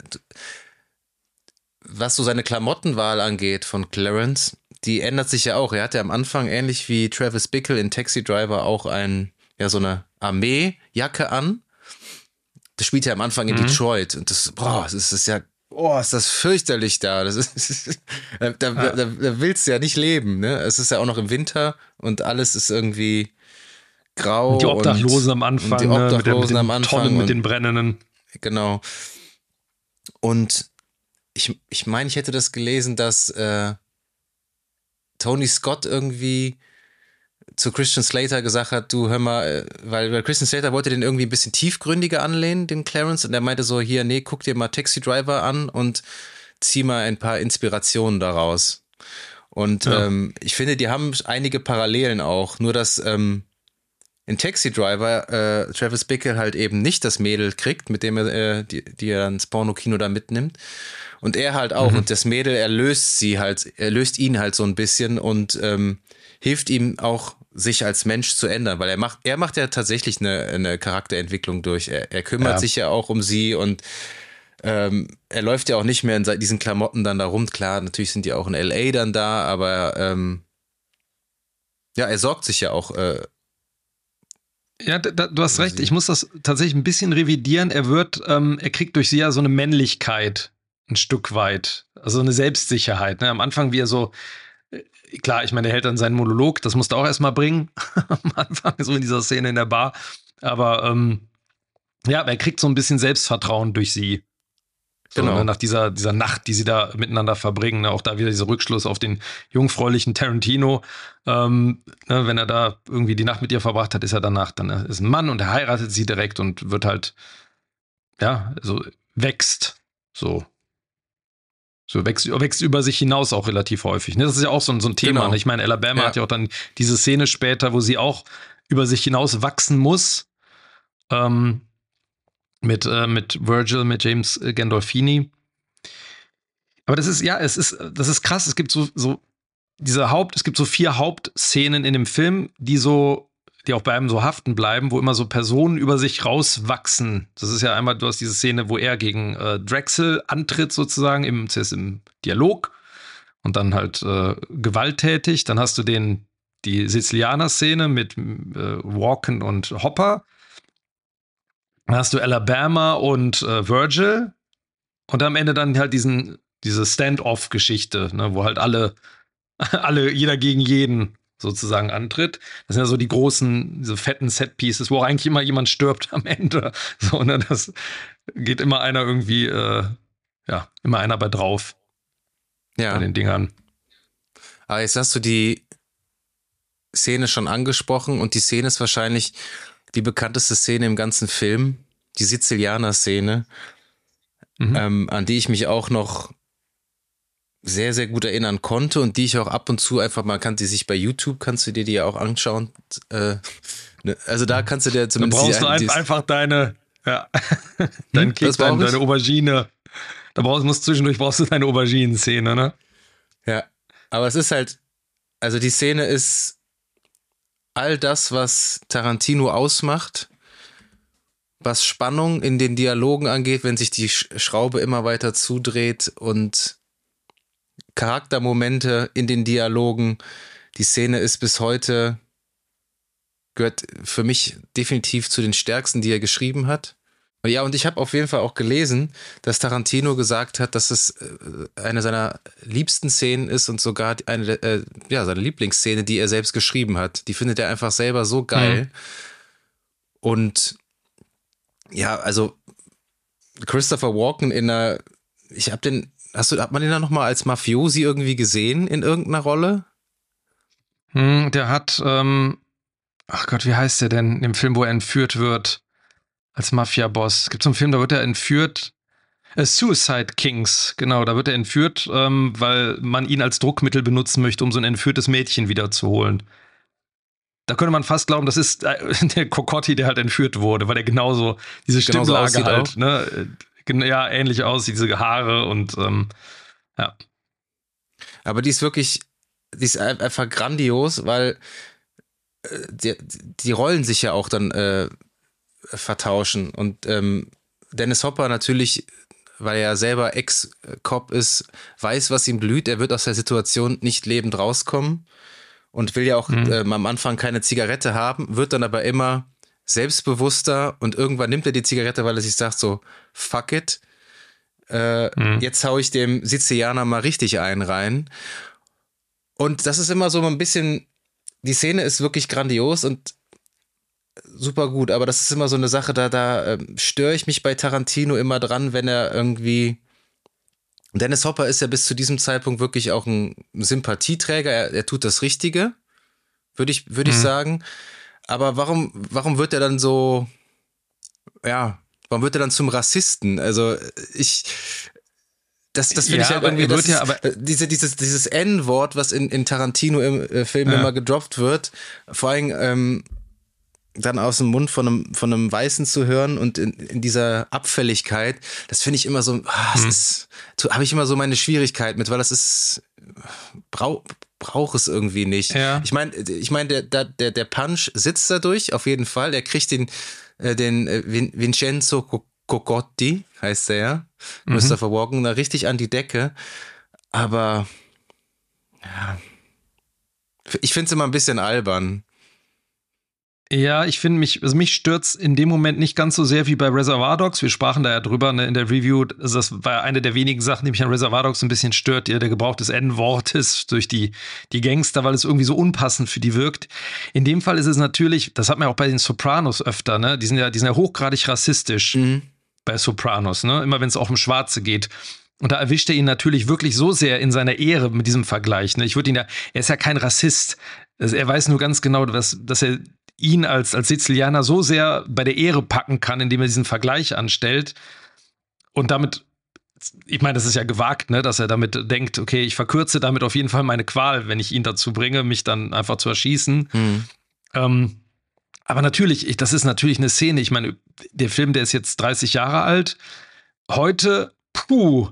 was so seine Klamottenwahl angeht von Clarence, die ändert sich ja auch. Er hatte am Anfang ähnlich wie Travis Bickle in Taxi Driver auch ein, ja, so eine Armeejacke an. Das spielt ja am Anfang in mhm. Detroit und das, boah, das ist ja oh, ist das fürchterlich da. Das ist, da, da, ja. da, da, willst du ja nicht leben. Ne? Es ist ja auch noch im Winter und alles ist irgendwie grau. Und die Obdachlosen am Anfang. Die Obdachlosen ne? mit, den, mit am Anfang. Tonnen mit den Brennenden. Genau. Und ich, ich meine, ich hätte das gelesen, dass äh, Tony Scott irgendwie zu Christian Slater gesagt hat, du hör mal, äh, weil, weil Christian Slater wollte den irgendwie ein bisschen tiefgründiger anlehnen, den Clarence, und er meinte so, hier, nee, guck dir mal Taxi Driver an und zieh mal ein paar Inspirationen daraus. Und ja. ähm, ich finde, die haben einige Parallelen auch, nur dass ähm, in Taxi Driver äh, Travis Bickle halt eben nicht das Mädel kriegt, mit dem er äh, die, die er ins Porno-Kino da mitnimmt. Und er halt auch. Mhm. Und das Mädel, er löst sie halt, er löst ihn halt so ein bisschen und ähm, hilft ihm auch sich als Mensch zu ändern, weil er macht, er macht ja tatsächlich eine, eine Charakterentwicklung durch. Er, er kümmert ja. sich ja auch um sie und ähm, er läuft ja auch nicht mehr in diesen Klamotten dann da rum. Klar, natürlich sind die auch in LA dann da, aber ähm, ja, er sorgt sich ja auch. Äh, ja, da, du hast recht. Ich muss das tatsächlich ein bisschen revidieren. Er wird, ähm, er kriegt durch sie ja so eine Männlichkeit ein Stück weit, also eine Selbstsicherheit. Ne? Am Anfang, wie er so klar, ich meine, er hält dann seinen Monolog, das musste auch erstmal bringen, am Anfang, so in dieser Szene in der Bar. Aber ähm, ja, er kriegt so ein bisschen Selbstvertrauen durch sie. So, genau. Ne, nach dieser, dieser Nacht, die sie da miteinander verbringen. Ne, auch da wieder dieser Rückschluss auf den jungfräulichen Tarantino. Ähm, ne, wenn er da irgendwie die Nacht mit ihr verbracht hat, ist er danach dann ist ein Mann und er heiratet sie direkt und wird halt, ja, so wächst. So. So wächst, wächst über sich hinaus auch relativ häufig. Ne? Das ist ja auch so, so ein Thema. Genau. Ne? Ich meine, Alabama ja. hat ja auch dann diese Szene später, wo sie auch über sich hinaus wachsen muss. Ähm, mit, äh, mit Virgil, mit James Gandolfini. Aber das ist, ja, es ist, das ist krass. Es gibt so, so diese Haupt, es gibt so vier Hauptszenen in dem Film, die so, die auch bei einem so haften bleiben, wo immer so Personen über sich rauswachsen. Das ist ja einmal, du hast diese Szene, wo er gegen äh, Drexel antritt, sozusagen, im, zuerst im Dialog und dann halt äh, gewalttätig. Dann hast du den, die Sizilianer-Szene mit äh, Walken und Hopper. Dann hast du Alabama und äh, Virgil. Und am Ende dann halt diesen, diese Stand-off-Geschichte, ne, wo halt alle, alle, jeder gegen jeden sozusagen antritt. Das sind ja so die großen, diese fetten Set-Pieces, wo auch eigentlich immer jemand stirbt am Ende. So, ne, das geht immer einer irgendwie, äh, ja, immer einer bei drauf. Ja. Bei den Dingern. Aber jetzt hast du die Szene schon angesprochen und die Szene ist wahrscheinlich die bekannteste Szene im ganzen Film, die Sizilianer-Szene, mhm. ähm, an die ich mich auch noch sehr, sehr gut erinnern konnte und die ich auch ab und zu einfach mal kann, die sich bei YouTube, kannst du dir die ja auch anschauen. Äh, ne, also da kannst du dir zumindest. Da brauchst die, du ein, einfach deine, ja, dein hm, Kick, dein, deine Aubergine. Da brauchst, musst zwischendurch brauchst du deine Auberginen-Szene, ne? Ja, aber es ist halt, also die Szene ist all das, was Tarantino ausmacht, was Spannung in den Dialogen angeht, wenn sich die Schraube immer weiter zudreht und Charaktermomente in den Dialogen. Die Szene ist bis heute, gehört für mich definitiv zu den stärksten, die er geschrieben hat. Ja, und ich habe auf jeden Fall auch gelesen, dass Tarantino gesagt hat, dass es äh, eine seiner liebsten Szenen ist und sogar eine äh, ja, seine Lieblingsszene, die er selbst geschrieben hat. Die findet er einfach selber so geil. Mhm. Und ja, also Christopher Walken in einer, ich habe den, hast du, hat man den da nochmal als Mafiosi irgendwie gesehen in irgendeiner Rolle? Hm, der hat, ähm, ach Gott, wie heißt der denn im Film, wo er entführt wird? Als Mafia-Boss. Es gibt so einen Film, da wird er entführt. Äh, Suicide Kings, genau, da wird er entführt, ähm, weil man ihn als Druckmittel benutzen möchte, um so ein entführtes Mädchen wiederzuholen. Da könnte man fast glauben, das ist äh, der Kokotti, der halt entführt wurde, weil er genauso diese Stimmlage genauso halt, ne, äh, ja, ähnlich aussieht, diese Haare und ähm, ja. Aber die ist wirklich, die ist einfach grandios, weil äh, die, die rollen sich ja auch dann äh, vertauschen. Und ähm, Dennis Hopper natürlich, weil er ja selber Ex-Cop ist, weiß, was ihm blüht. Er wird aus der Situation nicht lebend rauskommen und will ja auch mhm. ähm, am Anfang keine Zigarette haben, wird dann aber immer selbstbewusster und irgendwann nimmt er die Zigarette, weil er sich sagt so, fuck it, äh, mhm. jetzt hau ich dem Sizilianer mal richtig einen rein. Und das ist immer so ein bisschen, die Szene ist wirklich grandios und super gut, aber das ist immer so eine Sache, da, da äh, störe ich mich bei Tarantino immer dran, wenn er irgendwie. Dennis Hopper ist ja bis zu diesem Zeitpunkt wirklich auch ein Sympathieträger. Er, er tut das Richtige, würde ich, würd mhm. ich sagen. Aber warum, warum wird er dann so, ja, warum wird er dann zum Rassisten? Also ich, das, das finde ja, ich halt irgendwie, das ja, aber diese, dieses, dieses N-Wort, was in, in Tarantino im äh, Film ja. immer gedroppt wird, vor allem, ähm, dann aus dem Mund von einem, von einem Weißen zu hören und in, in dieser Abfälligkeit, das finde ich immer so, ah, das mhm. habe ich immer so meine Schwierigkeit mit, weil das ist, brau, braucht es irgendwie nicht. Ja. Ich meine, ich meine, der, der, der Punch sitzt dadurch, auf jeden Fall. Er kriegt den, äh, den äh, Vincenzo Cocotti, heißt der ja, mhm. Christopher Walken, da richtig an die Decke. Aber ja, ich finde es immer ein bisschen albern. Ja, ich finde mich, also mich stört's in dem Moment nicht ganz so sehr wie bei Reservoir Dogs. Wir sprachen da ja drüber ne, in der Review. Also das war eine der wenigen Sachen, die mich an Reservoir Dogs ein bisschen stört, der Gebrauch des N-Wortes durch die, die Gangster, weil es irgendwie so unpassend für die wirkt. In dem Fall ist es natürlich, das hat man ja auch bei den Sopranos öfter, ne? Die sind ja, die sind ja hochgradig rassistisch mhm. bei Sopranos, ne? Immer wenn es auch um Schwarze geht. Und da erwischt er ihn natürlich wirklich so sehr in seiner Ehre mit diesem Vergleich. Ne? Ich würde ihn ja, er ist ja kein Rassist. Also er weiß nur ganz genau, dass, dass er ihn als, als Sizilianer so sehr bei der Ehre packen kann, indem er diesen Vergleich anstellt und damit ich meine, das ist ja gewagt, ne, dass er damit denkt, okay, ich verkürze damit auf jeden Fall meine Qual, wenn ich ihn dazu bringe, mich dann einfach zu erschießen. Mhm. Ähm, aber natürlich, ich, das ist natürlich eine Szene. Ich meine, der Film, der ist jetzt 30 Jahre alt. Heute, puh,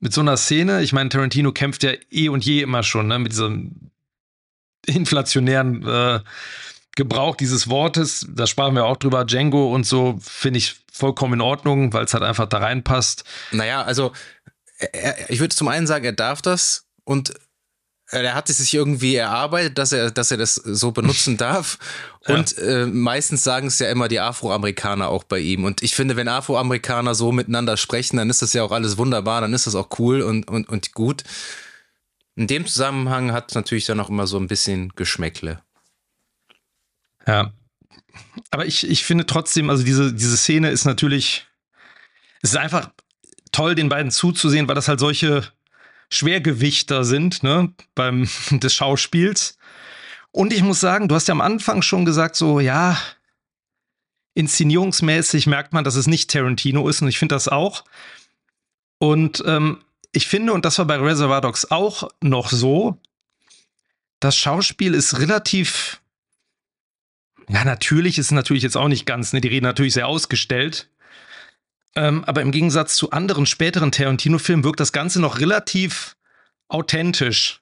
mit so einer Szene, ich meine, Tarantino kämpft ja eh und je immer schon, ne, mit diesem inflationären äh, Gebrauch dieses Wortes, da sprachen wir auch drüber, Django und so, finde ich vollkommen in Ordnung, weil es halt einfach da reinpasst. Naja, also er, ich würde zum einen sagen, er darf das und er hat es sich irgendwie erarbeitet, dass er, dass er das so benutzen darf. Und ja. äh, meistens sagen es ja immer die Afroamerikaner auch bei ihm. Und ich finde, wenn Afroamerikaner so miteinander sprechen, dann ist das ja auch alles wunderbar, dann ist das auch cool und, und, und gut. In dem Zusammenhang hat es natürlich dann auch immer so ein bisschen Geschmäckle. Ja. Aber ich, ich finde trotzdem, also diese, diese Szene ist natürlich, es ist einfach toll, den beiden zuzusehen, weil das halt solche Schwergewichter sind, ne, beim des Schauspiels. Und ich muss sagen, du hast ja am Anfang schon gesagt, so, ja, inszenierungsmäßig merkt man, dass es nicht Tarantino ist und ich finde das auch. Und ähm, ich finde, und das war bei Reservoir Dogs auch noch so, das Schauspiel ist relativ, ja, natürlich ist natürlich jetzt auch nicht ganz, ne, die reden natürlich sehr ausgestellt. Ähm, aber im Gegensatz zu anderen späteren Tarantino-Filmen wirkt das Ganze noch relativ authentisch,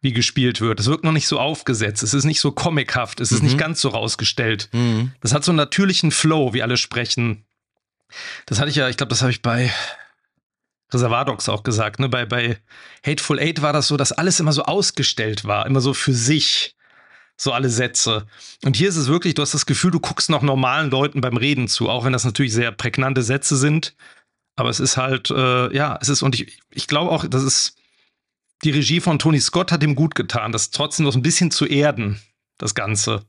wie gespielt wird. Es wirkt noch nicht so aufgesetzt. Es ist nicht so comichaft. Es ist mhm. nicht ganz so rausgestellt. Mhm. Das hat so einen natürlichen Flow, wie alle sprechen. Das hatte ich ja, ich glaube, das habe ich bei Reservadox auch gesagt. Ne? Bei, bei Hateful Eight war das so, dass alles immer so ausgestellt war, immer so für sich so alle Sätze. Und hier ist es wirklich, du hast das Gefühl, du guckst noch normalen Leuten beim Reden zu, auch wenn das natürlich sehr prägnante Sätze sind. Aber es ist halt, äh, ja, es ist, und ich, ich glaube auch, das ist, die Regie von Tony Scott hat ihm gut getan, das trotzdem noch ein bisschen zu erden, das Ganze.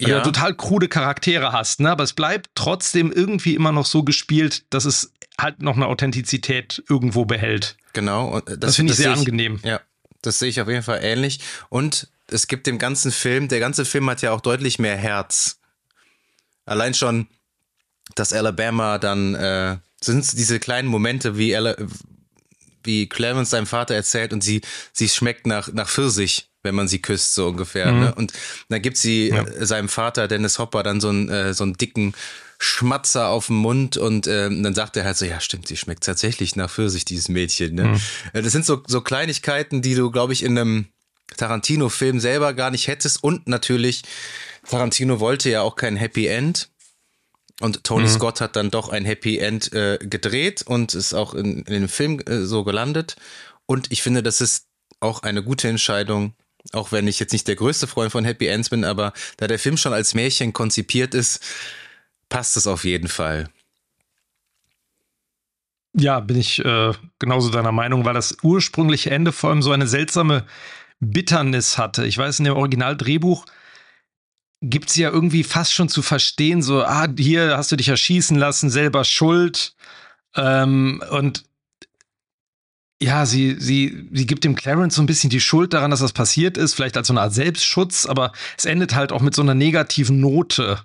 Weil ja. du total krude Charaktere hast, ne? Aber es bleibt trotzdem irgendwie immer noch so gespielt, dass es halt noch eine Authentizität irgendwo behält. Genau. das, das finde ich sehr angenehm. Ja, das sehe ich auf jeden Fall ähnlich. Und es gibt dem ganzen Film, der ganze Film hat ja auch deutlich mehr Herz. Allein schon, dass Alabama dann, äh, sind diese kleinen Momente, wie, Ala wie Clarence seinem Vater erzählt und sie, sie schmeckt nach, nach Pfirsich, wenn man sie küsst, so ungefähr. Mhm. Ne? Und dann gibt sie ja. äh, seinem Vater, Dennis Hopper, dann so einen, äh, so einen dicken Schmatzer auf dem Mund und äh, dann sagt er halt so, ja stimmt, sie schmeckt tatsächlich nach Pfirsich, dieses Mädchen. Ne? Mhm. Äh, das sind so, so Kleinigkeiten, die du, glaube ich, in einem Tarantino-Film selber gar nicht hättest. Und natürlich, Tarantino wollte ja auch kein Happy End. Und Tony mhm. Scott hat dann doch ein Happy End äh, gedreht und ist auch in, in dem Film äh, so gelandet. Und ich finde, das ist auch eine gute Entscheidung, auch wenn ich jetzt nicht der größte Freund von Happy Ends bin, aber da der Film schon als Märchen konzipiert ist, passt es auf jeden Fall. Ja, bin ich äh, genauso deiner Meinung, weil das ursprüngliche Ende vor allem so eine seltsame Bitternis hatte. Ich weiß, in dem Originaldrehbuch gibt es ja irgendwie fast schon zu verstehen, so, ah, hier hast du dich erschießen lassen, selber schuld. Ähm, und ja, sie, sie, sie gibt dem Clarence so ein bisschen die Schuld daran, dass das passiert ist, vielleicht als so eine Art Selbstschutz, aber es endet halt auch mit so einer negativen Note.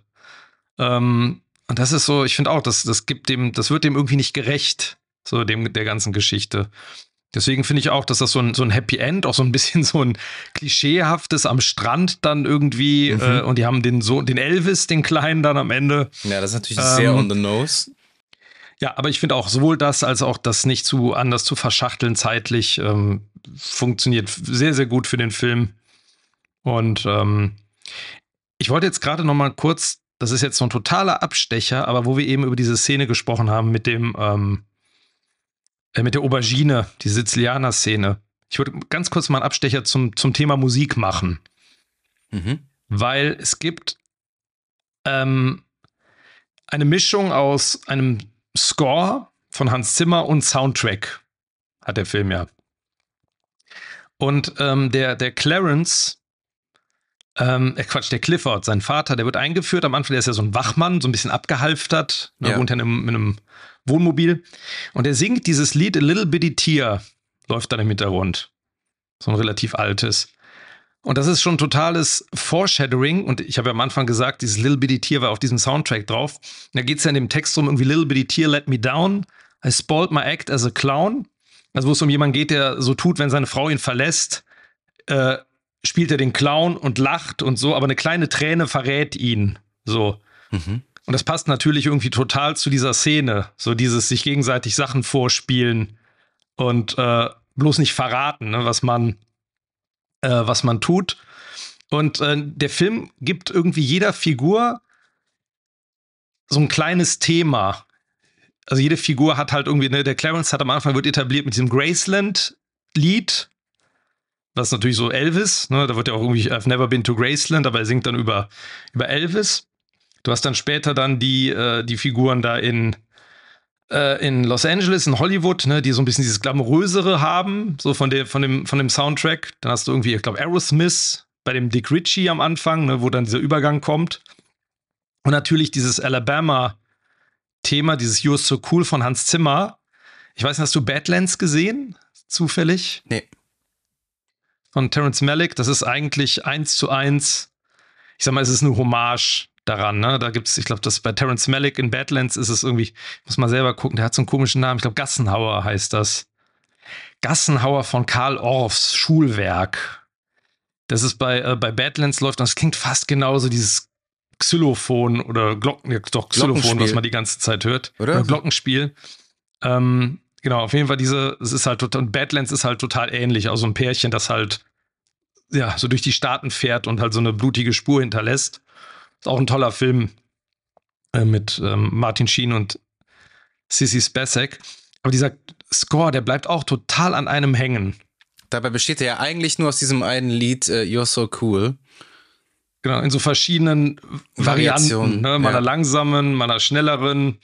Ähm, und das ist so, ich finde auch, das, das gibt dem, das wird dem irgendwie nicht gerecht, so dem der ganzen Geschichte. Deswegen finde ich auch, dass das so ein, so ein Happy End, auch so ein bisschen so ein klischeehaftes am Strand dann irgendwie, mhm. äh, und die haben den so, den Elvis, den Kleinen dann am Ende. Ja, das ist natürlich ähm, sehr on the nose. Ja, aber ich finde auch sowohl das als auch das nicht zu anders zu verschachteln zeitlich ähm, funktioniert sehr, sehr gut für den Film. Und ähm, ich wollte jetzt gerade noch mal kurz, das ist jetzt so ein totaler Abstecher, aber wo wir eben über diese Szene gesprochen haben mit dem, ähm, äh, mit der Aubergine, die Sizilianer-Szene. Ich würde ganz kurz mal einen Abstecher zum, zum Thema Musik machen. Mhm. Weil es gibt ähm, eine Mischung aus einem Score von Hans Zimmer und Soundtrack, hat der Film ja. Und ähm, der, der Clarence, ähm, äh Quatsch, der Clifford, sein Vater, der wird eingeführt. Am Anfang, der ist ja so ein Wachmann, so ein bisschen abgehalftert. Ne, ja. wohnt ja in einem, in einem Wohnmobil. Und er singt dieses Lied A Little Bitty Tear, läuft dann im Hintergrund. So ein relativ altes. Und das ist schon totales Foreshadowing. Und ich habe ja am Anfang gesagt, dieses Little Bitty Tear war auf diesem Soundtrack drauf. da geht es ja in dem Text um irgendwie Little Bitty Tear let me down. I spoiled my act as a clown. Also wo es um jemanden geht, der so tut, wenn seine Frau ihn verlässt, äh, spielt er den Clown und lacht und so, aber eine kleine Träne verrät ihn. So. Mhm. Und das passt natürlich irgendwie total zu dieser Szene. So dieses sich gegenseitig Sachen vorspielen. und äh, bloß nicht verraten, ne, was man, äh, was man tut. Und äh, der Film gibt irgendwie jeder Figur so ein kleines Thema. Also jede Figur hat halt irgendwie, ne, der Clarence hat am Anfang wird etabliert mit diesem Graceland-Lied. Ist natürlich so Elvis, ne? Da wird ja auch irgendwie I've never been to Graceland, aber er singt dann über, über Elvis. Du hast dann später dann die, äh, die Figuren da in, äh, in Los Angeles, in Hollywood, ne, die so ein bisschen dieses Glamourösere haben, so von, der, von, dem, von dem Soundtrack. Dann hast du irgendwie, ich glaube, Aerosmith bei dem Dick Ritchie am Anfang, ne, wo dann dieser Übergang kommt. Und natürlich dieses Alabama-Thema, dieses You're So Cool von Hans Zimmer. Ich weiß nicht, hast du Badlands gesehen? Zufällig? Nee. Von Terence Malick. Das ist eigentlich eins zu eins. Ich sag mal, es ist eine Hommage daran. Ne? Da gibt es, ich glaube, das bei Terence Malick in Badlands ist es irgendwie, muss man selber gucken, der hat so einen komischen Namen. Ich glaube, Gassenhauer heißt das. Gassenhauer von Karl Orffs Schulwerk. Das ist bei, äh, bei Badlands läuft, das klingt fast genauso, dieses Xylophon oder Glocken, ja, doch Xylophon, was man die ganze Zeit hört. Oder? oder Glockenspiel. Ähm, genau, auf jeden Fall diese, es ist halt total, und Badlands ist halt total ähnlich, also ein Pärchen, das halt ja, so durch die Staaten fährt und halt so eine blutige Spur hinterlässt. Ist auch ein toller Film äh, mit ähm, Martin Sheen und Sissy Spacek. Aber dieser Score, der bleibt auch total an einem hängen. Dabei besteht er ja eigentlich nur aus diesem einen Lied äh, You're So Cool. Genau, in so verschiedenen Variationen. Variationen, Ne? Mal ja. einer langsamen, mal einer schnelleren.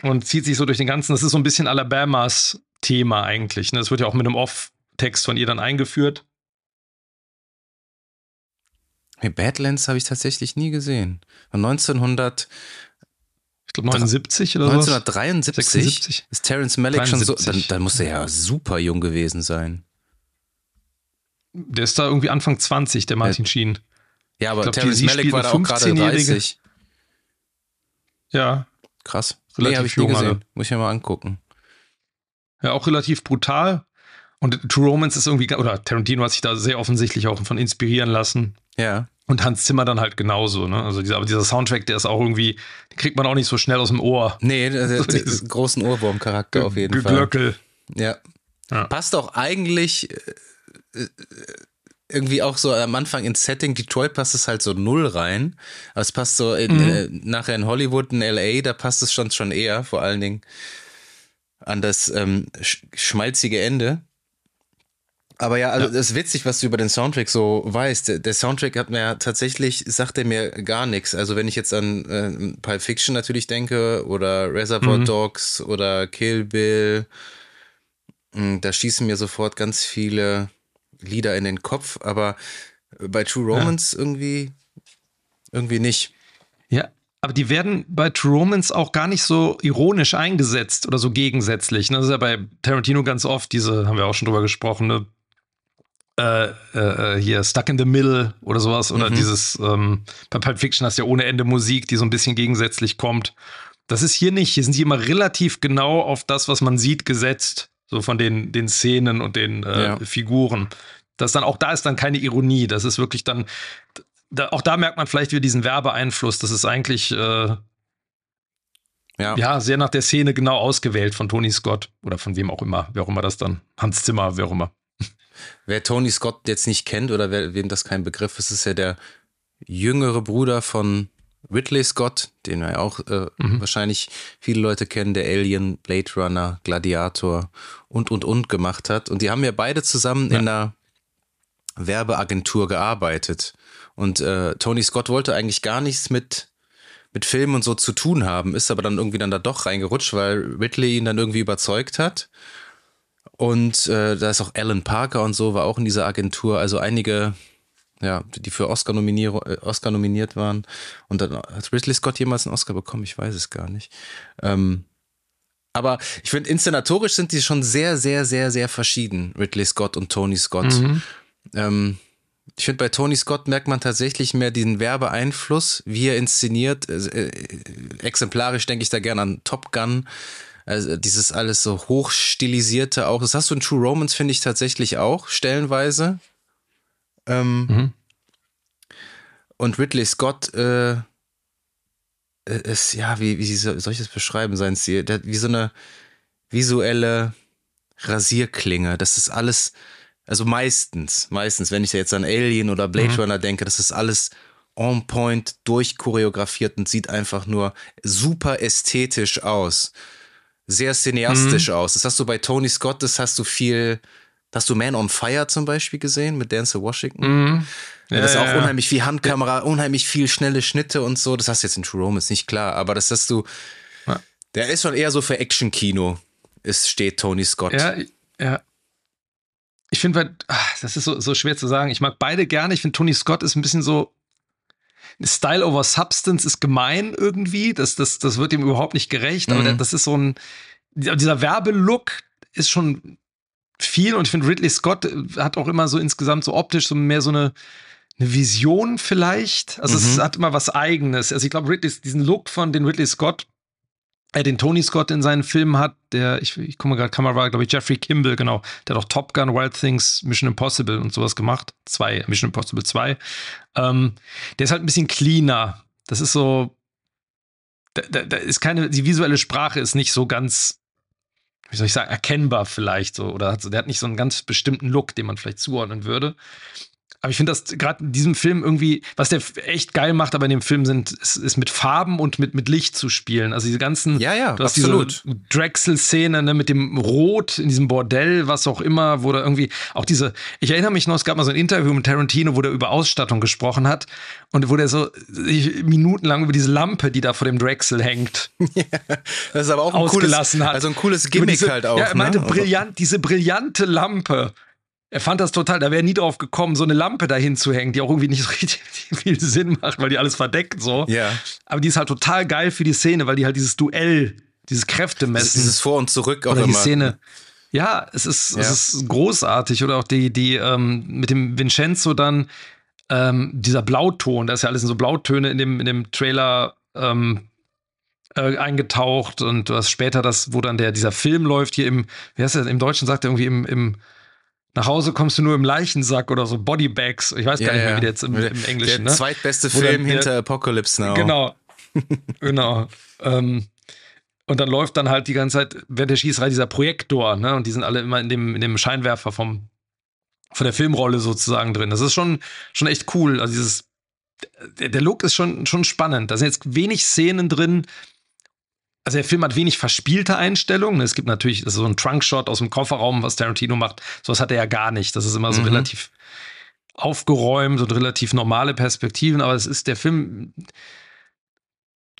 Und zieht sich so durch den ganzen. Das ist so ein bisschen Alabamas Thema eigentlich. Ne? Das wird ja auch mit einem Off-Text von ihr dann eingeführt. Nee, Badlands habe ich tatsächlich nie gesehen. Von 1900, Ich glaube 79 oder so. 1973 76? ist Terence Malick schon so. 73. Dann, dann muss er ja super jung gewesen sein. Der ist da irgendwie Anfang 20, der Martin Sheen. Ja, aber glaub, Terence Malick war da auch gerade 15-Jährige. 30. Ja. Krass. Relativ nee, habe ich nie gesehen. alle. Muss ich mir mal angucken. Ja, auch relativ brutal. Und True Romance ist irgendwie, oder Tarantino hat sich da sehr offensichtlich auch von inspirieren lassen. Ja. Und Hans Zimmer dann halt genauso, ne? Also dieser, aber dieser Soundtrack, der ist auch irgendwie, den kriegt man auch nicht so schnell aus dem Ohr. Nee, der, der, So der großen Ohrwurm-Charakter auf jeden Fall. Geglöckel. Ja. Ja. Passt auch eigentlich äh, äh, irgendwie auch so am Anfang ins Setting. Detroit passt es halt so null rein. Aber es passt so in, Mhm. äh, nachher in Hollywood, in LA, da passt es schon, schon eher, vor allen Dingen an das ähm, sch schmalzige Ende. Aber ja, also Ja. das ist witzig, was du über den Soundtrack so weißt. Der- Der Soundtrack hat mir ja tatsächlich, sagt er mir gar nichts. Also wenn ich jetzt an äh, Pulp Fiction natürlich denke oder Reservoir Mhm. Dogs oder Kill Bill, mh, da schießen mir sofort ganz viele Lieder in den Kopf. Aber bei True Romance irgendwie, irgendwie nicht. Ja, aber die werden bei True Romance auch gar nicht so ironisch eingesetzt oder so gegensätzlich. ne? Das ist ja bei Tarantino ganz oft, diese, haben wir auch schon drüber gesprochen, ne? Äh, äh, hier Stuck in the Middle oder sowas. Oder Mhm. dieses, ähm, bei Pulp Fiction hast du ja ohne Ende Musik, die so ein bisschen gegensätzlich kommt. Das ist hier nicht. Hier sind die immer relativ genau auf das, was man sieht, gesetzt. So von den, den Szenen und den äh, Ja. Figuren. Das dann auch da ist dann keine Ironie. Das ist wirklich dann, da, auch da merkt man vielleicht wieder diesen Werbeeinfluss. Das ist eigentlich äh, Ja. ja sehr nach der Szene genau ausgewählt von Tony Scott oder von wem auch immer, wer auch immer das dann, Hans Zimmer, wer auch immer. Wer Tony Scott jetzt nicht kennt oder wer, wem das kein Begriff ist, ist ja der jüngere Bruder von Ridley Scott, den ja auch äh, Mhm. wahrscheinlich viele Leute kennen, der Alien, Blade Runner, Gladiator und, und, und gemacht hat. Und die haben ja beide zusammen Ja. in einer Werbeagentur gearbeitet. Und äh, Tony Scott wollte eigentlich gar nichts mit, mit Filmen und so zu tun haben, ist aber dann irgendwie dann da doch reingerutscht, weil Ridley ihn dann irgendwie überzeugt hat. Und äh, da ist auch Alan Parker und so, war auch in dieser Agentur. Also einige, ja, die für Oscar, äh, Oscar nominiert waren. Und dann hat Ridley Scott jemals einen Oscar bekommen? Ich weiß es gar nicht. Ähm, aber ich finde, inszenatorisch sind die schon sehr, sehr, sehr, sehr verschieden, Ridley Scott und Tony Scott. Mhm. Ähm, ich finde, bei Tony Scott merkt man tatsächlich mehr diesen Werbeeinfluss, wie er inszeniert. Äh, äh, exemplarisch denke ich da gerne an Top Gun. Also dieses alles so hochstilisierte auch. Das hast du in True Romance, finde ich tatsächlich auch, stellenweise. Ähm, Mhm. Und Ridley Scott äh, ist, ja, wie, wie soll ich das beschreiben, sein Stil? Der wie so eine visuelle Rasierklinge. Das ist alles, also meistens, meistens, wenn ich jetzt an Alien oder Blade mhm. Runner denke, das ist alles on point, durchchoreografiert und sieht einfach nur super ästhetisch aus. Sehr cineastisch mhm. aus. Das hast du bei Tony Scott, das hast du viel, hast du Man on Fire zum Beispiel gesehen mit Dancer Washington? Mhm. Ja, das ist auch ja, unheimlich viel Handkamera, unheimlich viel schnelle Schnitte und so. Das hast du jetzt in True Romance nicht klar, aber das hast du. Der ist schon eher so für Action-Kino. Es steht Tony Scott. Ja, ja. Ich finde, das ist so, so schwer zu sagen. Ich mag beide gerne. Ich finde, Tony Scott ist ein bisschen so. Style over Substance ist gemein irgendwie. Das, das, das wird ihm überhaupt nicht gerecht. Mhm. Aber das ist so ein. Dieser Werbelook ist schon viel und ich finde, Ridley Scott hat auch immer so insgesamt so optisch so mehr so eine eine Vision vielleicht. Also mhm. es hat immer was Eigenes. Also ich glaube, Ridley, diesen Look von den Ridley Scott, äh, den Tony Scott in seinen Filmen hat, der, ich, ich komme gerade, Kamera, glaube ich, Jeffrey Kimball, genau, der hat auch Top Gun, Wild Things, Mission Impossible und sowas gemacht. Zwei, Mission Impossible 2. Ähm, der ist halt ein bisschen cleaner. Das ist so, da, da, da ist keine, die visuelle Sprache ist nicht so ganz wie soll ich sagen, erkennbar vielleicht so. Oder hat, der hat nicht so einen ganz bestimmten Look, den man vielleicht zuordnen würde. Aber ich finde das gerade in diesem Film irgendwie, was der echt geil macht, aber in dem Film sind, ist, ist mit Farben und mit, mit Licht zu spielen. Also diese ganzen, ja, ja, du hast absolut. diese Drexel-Szene ne, mit dem Rot in diesem Bordell, was auch immer, wo da irgendwie auch diese, ich erinnere mich noch, es gab mal so ein Interview mit Tarantino, wo der über Ausstattung gesprochen hat und wo der so minutenlang über diese Lampe, die da vor dem Drexel hängt, ja, das ist aber auch ein cooles, hat. Also ein cooles Gimmick diese, halt auch. Ja, er meinte, ne? brillant, diese brillante Lampe er fand das total, da wäre nie drauf gekommen, so eine Lampe dahin zu hängen, die auch irgendwie nicht richtig viel Sinn macht, weil die alles verdeckt so. Ja. Aber die ist halt total geil für die Szene, weil die halt dieses Duell, dieses Kräftemessen. Dieses Vor und Zurück auch oder immer. die Szene. Ja, es ist, ja. es ist großartig. Oder auch die, die ähm, mit dem Vincenzo dann, ähm, dieser Blauton, da ist ja alles in so Blautöne in dem, in dem Trailer ähm, äh, eingetaucht und du hast später das, wo dann der, dieser Film läuft hier im, wie heißt das, im Deutschen sagt er irgendwie im, im nach Hause kommst du nur im Leichensack oder so Bodybags. Ich weiß gar ja, nicht mehr, wie der jetzt im, im Englischen. Der ne? zweitbeste Film der, hinter Apocalypse Now. Genau. genau. Ähm, und dann läuft dann halt die ganze Zeit während der Schießerei dieser Projektor, ne? Und die sind alle immer in dem, in dem Scheinwerfer vom, von der Filmrolle sozusagen drin. Das ist schon, schon echt cool. Also dieses, der, der Look ist schon, schon spannend. Da sind jetzt wenig Szenen drin, also der Film hat wenig verspielte Einstellungen. Es gibt natürlich so ein Trunkshot aus dem Kofferraum, was Tarantino macht. Sowas hat er ja gar nicht. Das ist immer so mhm. relativ aufgeräumt und relativ normale Perspektiven. Aber es ist der Film.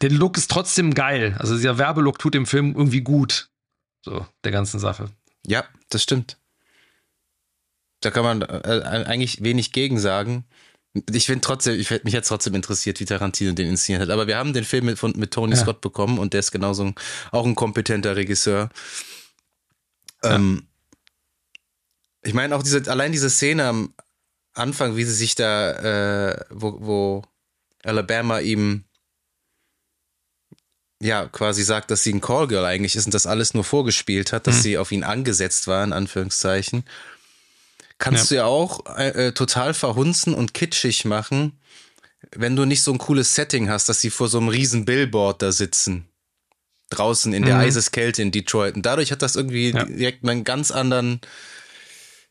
Der Look ist trotzdem geil. Also dieser Werbelook tut dem Film irgendwie gut. So, der ganzen Sache. Ja, das stimmt. Da kann man äh, eigentlich wenig gegen sagen. Ich finde trotzdem, ich, mich jetzt trotzdem interessiert, wie Tarantino den inszeniert hat. Aber wir haben den Film mit, von, mit Tony ja. Scott bekommen und der ist genauso ein, auch ein kompetenter Regisseur. Ja. Ähm, ich meine auch diese, allein diese Szene am Anfang, wie sie sich da, äh, wo, wo Alabama ihm ja quasi sagt, dass sie ein Callgirl eigentlich ist und das alles nur vorgespielt hat, dass mhm. sie auf ihn angesetzt war, in Anführungszeichen kannst ja. du ja auch äh, äh, total verhunzen und kitschig machen, wenn du nicht so ein cooles Setting hast, dass sie vor so einem riesen Billboard da sitzen. Draußen in der mhm. Eiseskälte in Detroit. Und dadurch hat das irgendwie ja. direkt einen ganz anderen,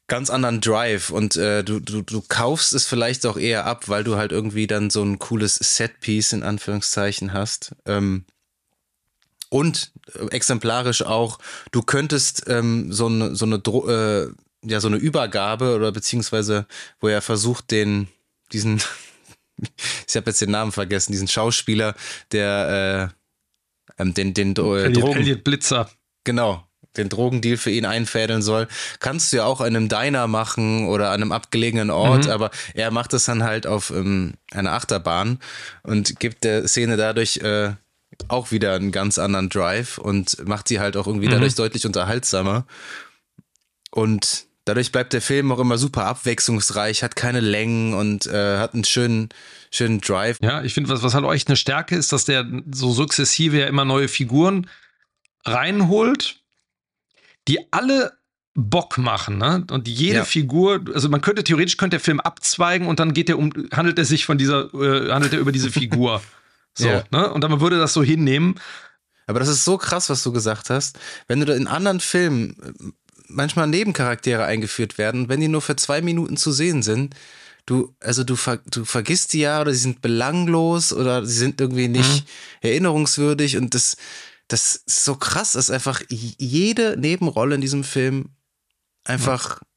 ganz anderen Drive. Und äh, du, du, du kaufst es vielleicht auch eher ab, weil du halt irgendwie dann so ein cooles Setpiece in Anführungszeichen hast. Ähm, und äh, exemplarisch auch, du könntest ähm, so eine, so eine Dro äh, ja so eine Übergabe oder beziehungsweise wo er versucht den diesen ich habe jetzt den Namen vergessen diesen Schauspieler der äh, ähm, den den äh, Elliot, Drogen Elliot Blitzer genau den Drogendeal für ihn einfädeln soll, kannst du ja auch an einem Diner machen oder an einem abgelegenen Ort, mhm. aber er macht es dann halt auf ähm, einer Achterbahn und gibt der Szene dadurch äh, auch wieder einen ganz anderen Drive und macht sie halt auch irgendwie mhm. dadurch deutlich unterhaltsamer. Und dadurch bleibt der Film auch immer super abwechslungsreich, hat keine Längen und äh, hat einen schönen, schönen Drive. Ja, ich finde, was, was halt echt eine Stärke ist, dass der so sukzessive ja immer neue Figuren reinholt, die alle Bock machen, ne? Und jede ja. Figur, also man könnte theoretisch könnte der Film abzweigen und dann geht er um, handelt er sich von dieser, äh, handelt er über diese Figur. so, ja. ne? Und dann würde das so hinnehmen. Aber das ist so krass, was du gesagt hast. Wenn du da in anderen Filmen manchmal Nebencharaktere eingeführt werden, wenn die nur für zwei Minuten zu sehen sind, du, also du, ver, du vergisst die ja oder sie sind belanglos oder sie sind irgendwie nicht mhm. erinnerungswürdig und das, das ist so krass, dass einfach jede Nebenrolle in diesem Film einfach ja.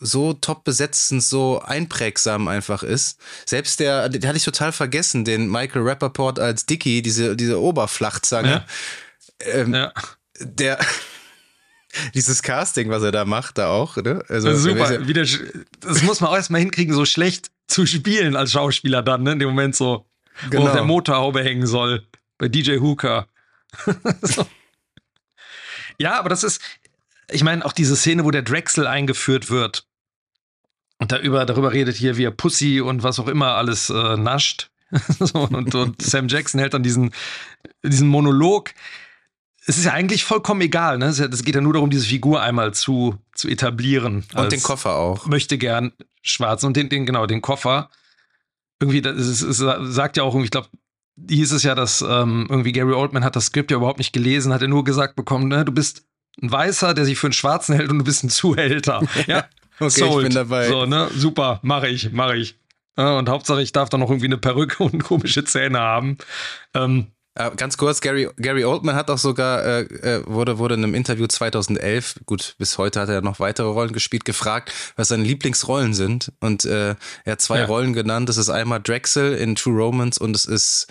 so top besetzt und so einprägsam einfach ist. Selbst der, den hatte ich total vergessen, den Michael Rappaport als Dicky, diese, diese Oberflachzange. Ja. Ähm, ja. Der, dieses Casting, was er da macht, da auch, ne? Also, super. Ja Wieder, das muss man auch erstmal hinkriegen, so schlecht zu spielen als Schauspieler dann, ne? In dem Moment so, genau. wo auf der Motorhaube hängen soll. Bei DJ Hooker. so. Ja, aber das ist, ich meine, auch diese Szene, wo der Drexel eingeführt wird und da über, darüber redet hier, wie er Pussy und was auch immer alles äh, nascht. so, und, und Sam Jackson hält dann diesen, diesen Monolog es ist ja eigentlich vollkommen egal, ne? Es geht ja nur darum, diese Figur einmal zu, zu etablieren. Und den Koffer auch. Möchte gern schwarz und den, den, genau, den Koffer. Irgendwie, das ist, es sagt ja auch irgendwie, ich glaube, hieß es ja, dass ähm, irgendwie Gary Oldman hat das Skript ja überhaupt nicht gelesen, hat er nur gesagt bekommen, ne, du bist ein Weißer, der sich für einen Schwarzen hält und du bist ein Zuhälter. Ja, okay, Sold. ich bin dabei. So, ne, super, mache ich, mache ich. Ja, und Hauptsache, ich darf da noch irgendwie eine Perücke und komische Zähne haben. Ähm, äh, ganz kurz, Gary, Gary Oldman hat auch sogar, äh, äh, wurde, wurde in einem Interview 2011, gut, bis heute hat er noch weitere Rollen gespielt, gefragt, was seine Lieblingsrollen sind. Und äh, er hat zwei ja. Rollen genannt. Das ist einmal Drexel in True Romance und es ist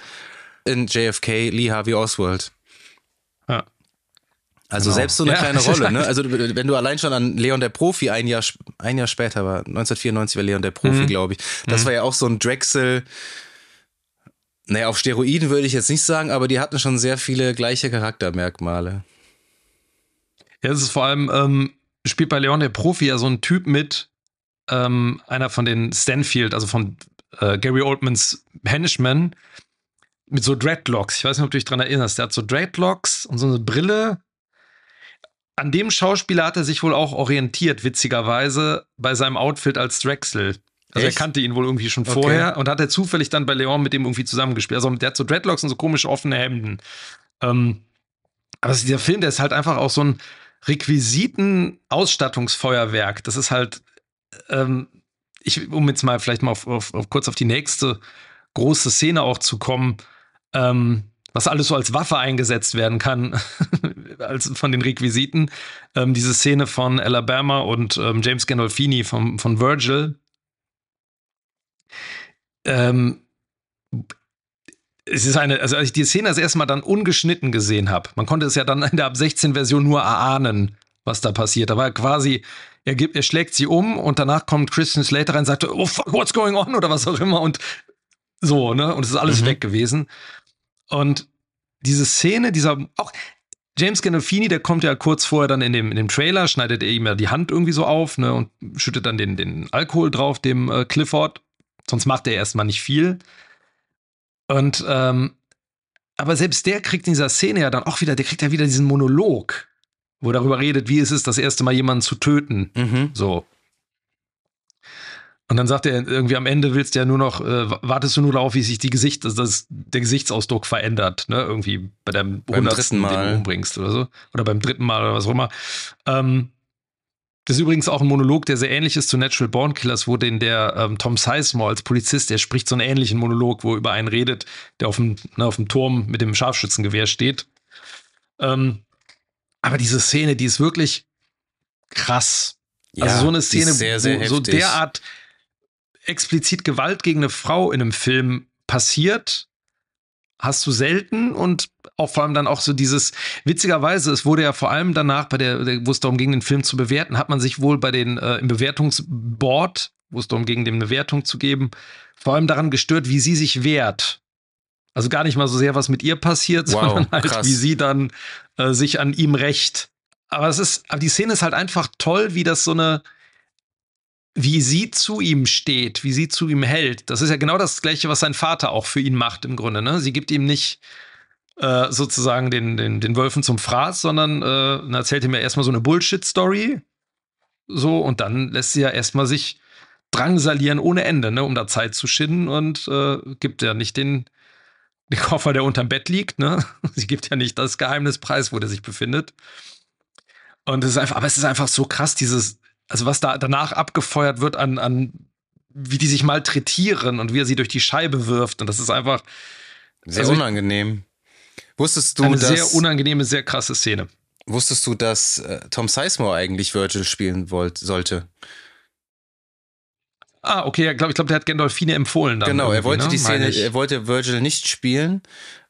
in JFK Lee Harvey Oswald. Ja. Also genau. selbst so eine ja, kleine Rolle, ne? Also wenn du allein schon an Leon der Profi ein Jahr, ein Jahr später war, 1994 war Leon der Profi, mhm. glaube ich. Das mhm. war ja auch so ein Drexel, naja, auf Steroiden würde ich jetzt nicht sagen, aber die hatten schon sehr viele gleiche Charaktermerkmale. Ja, es ist vor allem, ähm, spielt bei Leon der Profi ja so ein Typ mit, ähm, einer von den Stanfield, also von äh, Gary Oldmans Henchmen, mit so Dreadlocks. Ich weiß nicht, ob du dich daran erinnerst. Der hat so Dreadlocks und so eine Brille. An dem Schauspieler hat er sich wohl auch orientiert, witzigerweise, bei seinem Outfit als Drexel. Also Echt? er kannte ihn wohl irgendwie schon vorher okay. und hat er zufällig dann bei Leon mit dem irgendwie zusammengespielt. Also der hat so Dreadlocks und so komische offene Hemden. Ähm, aber dieser Film, der ist halt einfach auch so ein Requisiten-Ausstattungsfeuerwerk. Das ist halt, ähm, ich, um jetzt mal vielleicht mal auf, auf, auf, kurz auf die nächste große Szene auch zu kommen, ähm, was alles so als Waffe eingesetzt werden kann, als von den Requisiten. Ähm, diese Szene von Alabama und ähm, James Gandolfini vom, von Virgil, ähm, es ist eine, also als ich die Szene das erste Mal dann ungeschnitten gesehen habe, man konnte es ja dann in der ab 16 Version nur erahnen, was da passiert. Da war quasi, er, gibt, er schlägt sie um und danach kommt Christian Slater rein und sagt, oh fuck, what's going on oder was auch immer und so, ne? Und es ist alles mhm. weg gewesen. Und diese Szene, dieser, auch James Gandolfini, der kommt ja kurz vorher dann in dem, in dem Trailer, schneidet er ihm ja die Hand irgendwie so auf, ne? Und schüttet dann den, den Alkohol drauf, dem äh, Clifford. Sonst macht er erstmal nicht viel. Und ähm, aber selbst der kriegt in dieser Szene ja dann auch wieder, der kriegt ja wieder diesen Monolog, wo er darüber redet, wie es ist, das erste Mal jemanden zu töten. Mhm. So. Und dann sagt er irgendwie am Ende willst du ja nur noch, äh, wartest du nur darauf, wie sich die Gesicht, also das, der Gesichtsausdruck verändert, ne? Irgendwie bei deinem hundertsten, den du umbringst oder so. Oder beim dritten Mal oder was auch immer. Ähm, das ist übrigens auch ein Monolog, der sehr ähnlich ist zu Natural Born Killers, wo den der ähm, Tom Sizemore als Polizist, der spricht so einen ähnlichen Monolog, wo er über einen redet, der auf dem, ne, auf dem Turm mit dem Scharfschützengewehr steht. Ähm, aber diese Szene, die ist wirklich krass. Ja, also so eine Szene, sehr, sehr wo heftig. so derart explizit Gewalt gegen eine Frau in einem Film passiert, hast du selten und auch vor allem dann auch so dieses, witzigerweise, es wurde ja vor allem danach, bei der, wo es darum ging, den Film zu bewerten, hat man sich wohl bei den, äh, im Bewertungsboard, wo es darum ging, dem eine Wertung zu geben, vor allem daran gestört, wie sie sich wehrt. Also gar nicht mal so sehr, was mit ihr passiert, wow, sondern halt, krass. wie sie dann äh, sich an ihm rächt. Aber es ist, aber die Szene ist halt einfach toll, wie das so eine, wie sie zu ihm steht, wie sie zu ihm hält. Das ist ja genau das Gleiche, was sein Vater auch für ihn macht im Grunde. Ne? Sie gibt ihm nicht äh, sozusagen den, den, den Wölfen zum Fraß, sondern äh, erzählt ihm ja erstmal so eine Bullshit-Story. So, und dann lässt sie ja erstmal sich drangsalieren ohne Ende, ne, um da Zeit zu schinden und äh, gibt ja nicht den, den Koffer, der unterm Bett liegt, ne? Sie gibt ja nicht das Geheimnis preis, wo der sich befindet. Und es ist einfach, aber es ist einfach so krass, dieses, also was da danach abgefeuert wird an, an wie die sich malträtieren und wie er sie durch die Scheibe wirft. Und das ist einfach Sehr Also- unangenehm. Wusstest du, eine dass, sehr unangenehme, sehr krasse Szene. wusstest du, dass äh, Tom Sizemore eigentlich Virgil spielen wollt, sollte? Ah, okay, ja, glaub, ich glaube, der hat Gandolfini empfohlen. Genau, er wollte ne? die Szene, er wollte Virgil nicht spielen,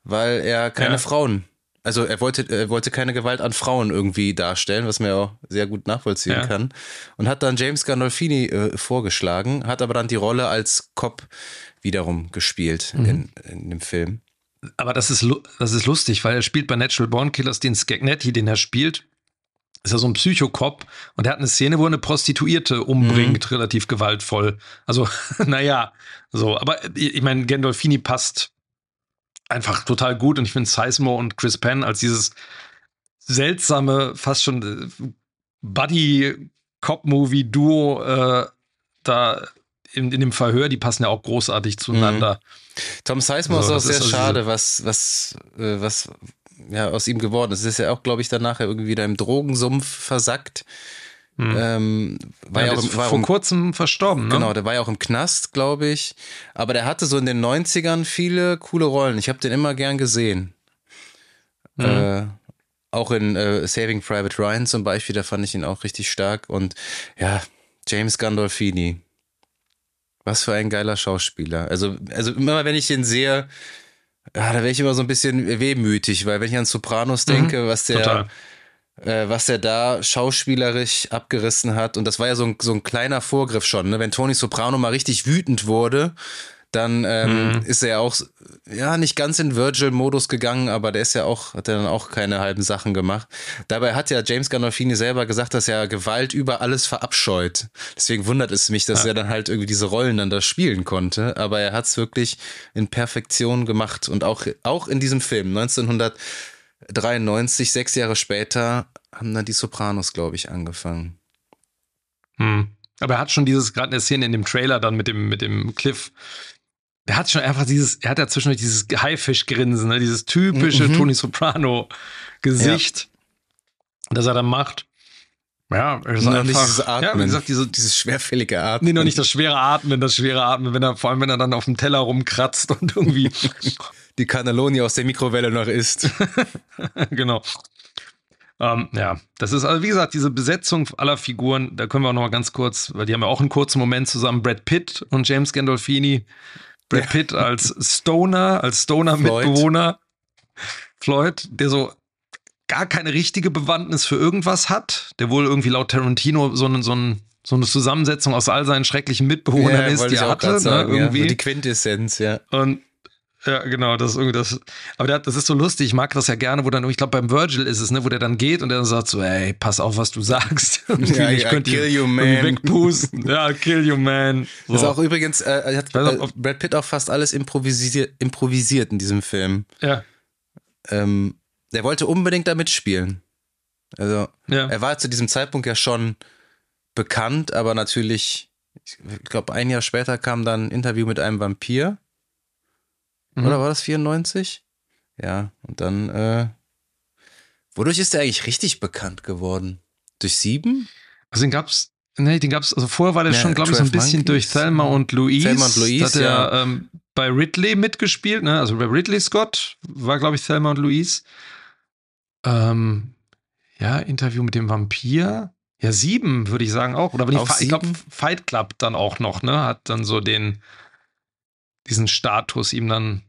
weil er keine Ja. Frauen, also er wollte, er wollte keine Gewalt an Frauen irgendwie darstellen, was man ja auch sehr gut nachvollziehen Ja. kann. Und hat dann James Gandolfini äh, vorgeschlagen, hat aber dann die Rolle als Cop wiederum gespielt Mhm. in, in dem Film. Aber das ist, das ist lustig, weil er spielt bei Natural Born Killers den Skagnetti, den er spielt. Ist ja so ein Psychokop und er hat eine Szene, wo er eine Prostituierte umbringt, relativ gewaltvoll. Also, naja, so. Aber ich ich meine, Gandolfini passt einfach total gut und ich finde Sizemore und Chris Penn als dieses seltsame, fast schon äh, Buddy-Cop-Movie-Duo äh, da in, in dem Verhör, die passen ja auch großartig zueinander. Tom Sizemore So, ist auch sehr ist also schade, was, was, äh, was ja, aus ihm geworden ist. Es ist ja auch, glaube ich, danach irgendwie wieder im Drogensumpf versackt. Hm. Ähm, war Ja, ja, auch im, war vor im kurzem verstorben, ne? Genau, der war ja auch im Knast, glaube ich. Aber der hatte so in den 90ern viele coole Rollen. Ich habe den immer gern gesehen. Mhm. Äh, auch in äh, Saving Private Ryan zum Beispiel, da fand ich ihn auch richtig stark. Und ja, James Gandolfini. Was für ein geiler Schauspieler. Also, also immer wenn ich den sehe, ja, da wäre ich immer so ein bisschen wehmütig, weil wenn ich an Sopranos denke, was der Mhm. Äh, was er da schauspielerisch abgerissen hat. Und das war ja so ein, so ein kleiner Vorgriff schon. Ne? Wenn Tony Soprano mal richtig wütend wurde, dann ähm, Mhm. ist er ja auch, ja, nicht ganz in Virgil-Modus gegangen, aber der ist ja auch, hat er dann auch keine halben Sachen gemacht. Dabei hat ja James Gandolfini selber gesagt, dass er Gewalt über alles verabscheut. Deswegen wundert es mich, dass Ja. er dann halt irgendwie diese Rollen dann da spielen konnte. Aber er hat es wirklich in Perfektion gemacht und auch, auch in diesem Film 1993, sechs Jahre später, haben dann die Sopranos, glaube ich, angefangen. Hm. Aber er hat schon dieses, gerade eine Szene in dem Trailer dann mit dem, mit dem Cliff. Der hat schon einfach dieses, er hat ja zwischendurch dieses Haifischgrinsen, ne? dieses typische Mhm. Tony Soprano-Gesicht, das er dann macht. Ja, er ist Noch einfach, nicht dieses Atmen. Ja, wie gesagt, diese, dieses schwerfällige Atmen. nee, noch nicht das schwere Atmen, das schwere Atmen, wenn er, vor allem wenn er dann auf dem Teller rumkratzt und irgendwie, Die Cannelloni aus der Mikrowelle noch isst. genau. Ähm, ja, das ist also, wie gesagt, diese Besetzung aller Figuren, da können wir auch noch mal ganz kurz, weil die haben ja auch einen kurzen Moment zusammen, Brad Pitt und James Gandolfini. Brad Ja. Pitt als Stoner, als Floyd. Stoner-Mitbewohner. Floyd, der so gar keine richtige Bewandtnis für irgendwas hat, der wohl irgendwie laut Tarantino so, eine- so, ein, so eine Zusammensetzung aus all seinen schrecklichen Mitbewohnern ist, wollte die er hatte, grad sagen, ne, ja. irgendwie. So Die Quintessenz, ja. Und ja, genau, das ist irgendwie das. Aber das ist so lustig. Ich mag das ja gerne, wo dann, ich glaube, beim Virgil ist es, ne, wo der dann geht und der dann sagt so, ey, pass auf, was du sagst. Ja, ich ja, könnte kill you, man. wegpusten. Ja, kill you, man. So. Das ist auch übrigens, äh, hat äh, Brad Pitt auch fast alles improvisiert, improvisiert in diesem Film. ja, Ähm, der wollte unbedingt da mitspielen. Also, ja. er war zu diesem Zeitpunkt ja schon bekannt, aber natürlich, ich glaube, ein Jahr später kam dann ein Interview mit einem Vampir. Mhm. Oder war das 94? Ja, und dann, äh, wodurch ist er eigentlich richtig bekannt geworden? Durch sieben? Also den gab's, nee, den gab's, also vorher war der Ja, schon, glaube ich, so ein 12 bisschen durch. Thelma und Louise. Thelma und Louise, hat er ja. ähm, bei Ridley mitgespielt, ne? Also bei Ridley Scott war, glaube ich, Thelma und Louise. Ähm, ja, Interview mit dem Vampir. Ja, sieben, würde ich sagen auch. Oder Auch nicht, ich glaube? Fight Club dann auch noch, ne? Hat dann so den, diesen Status ihm dann.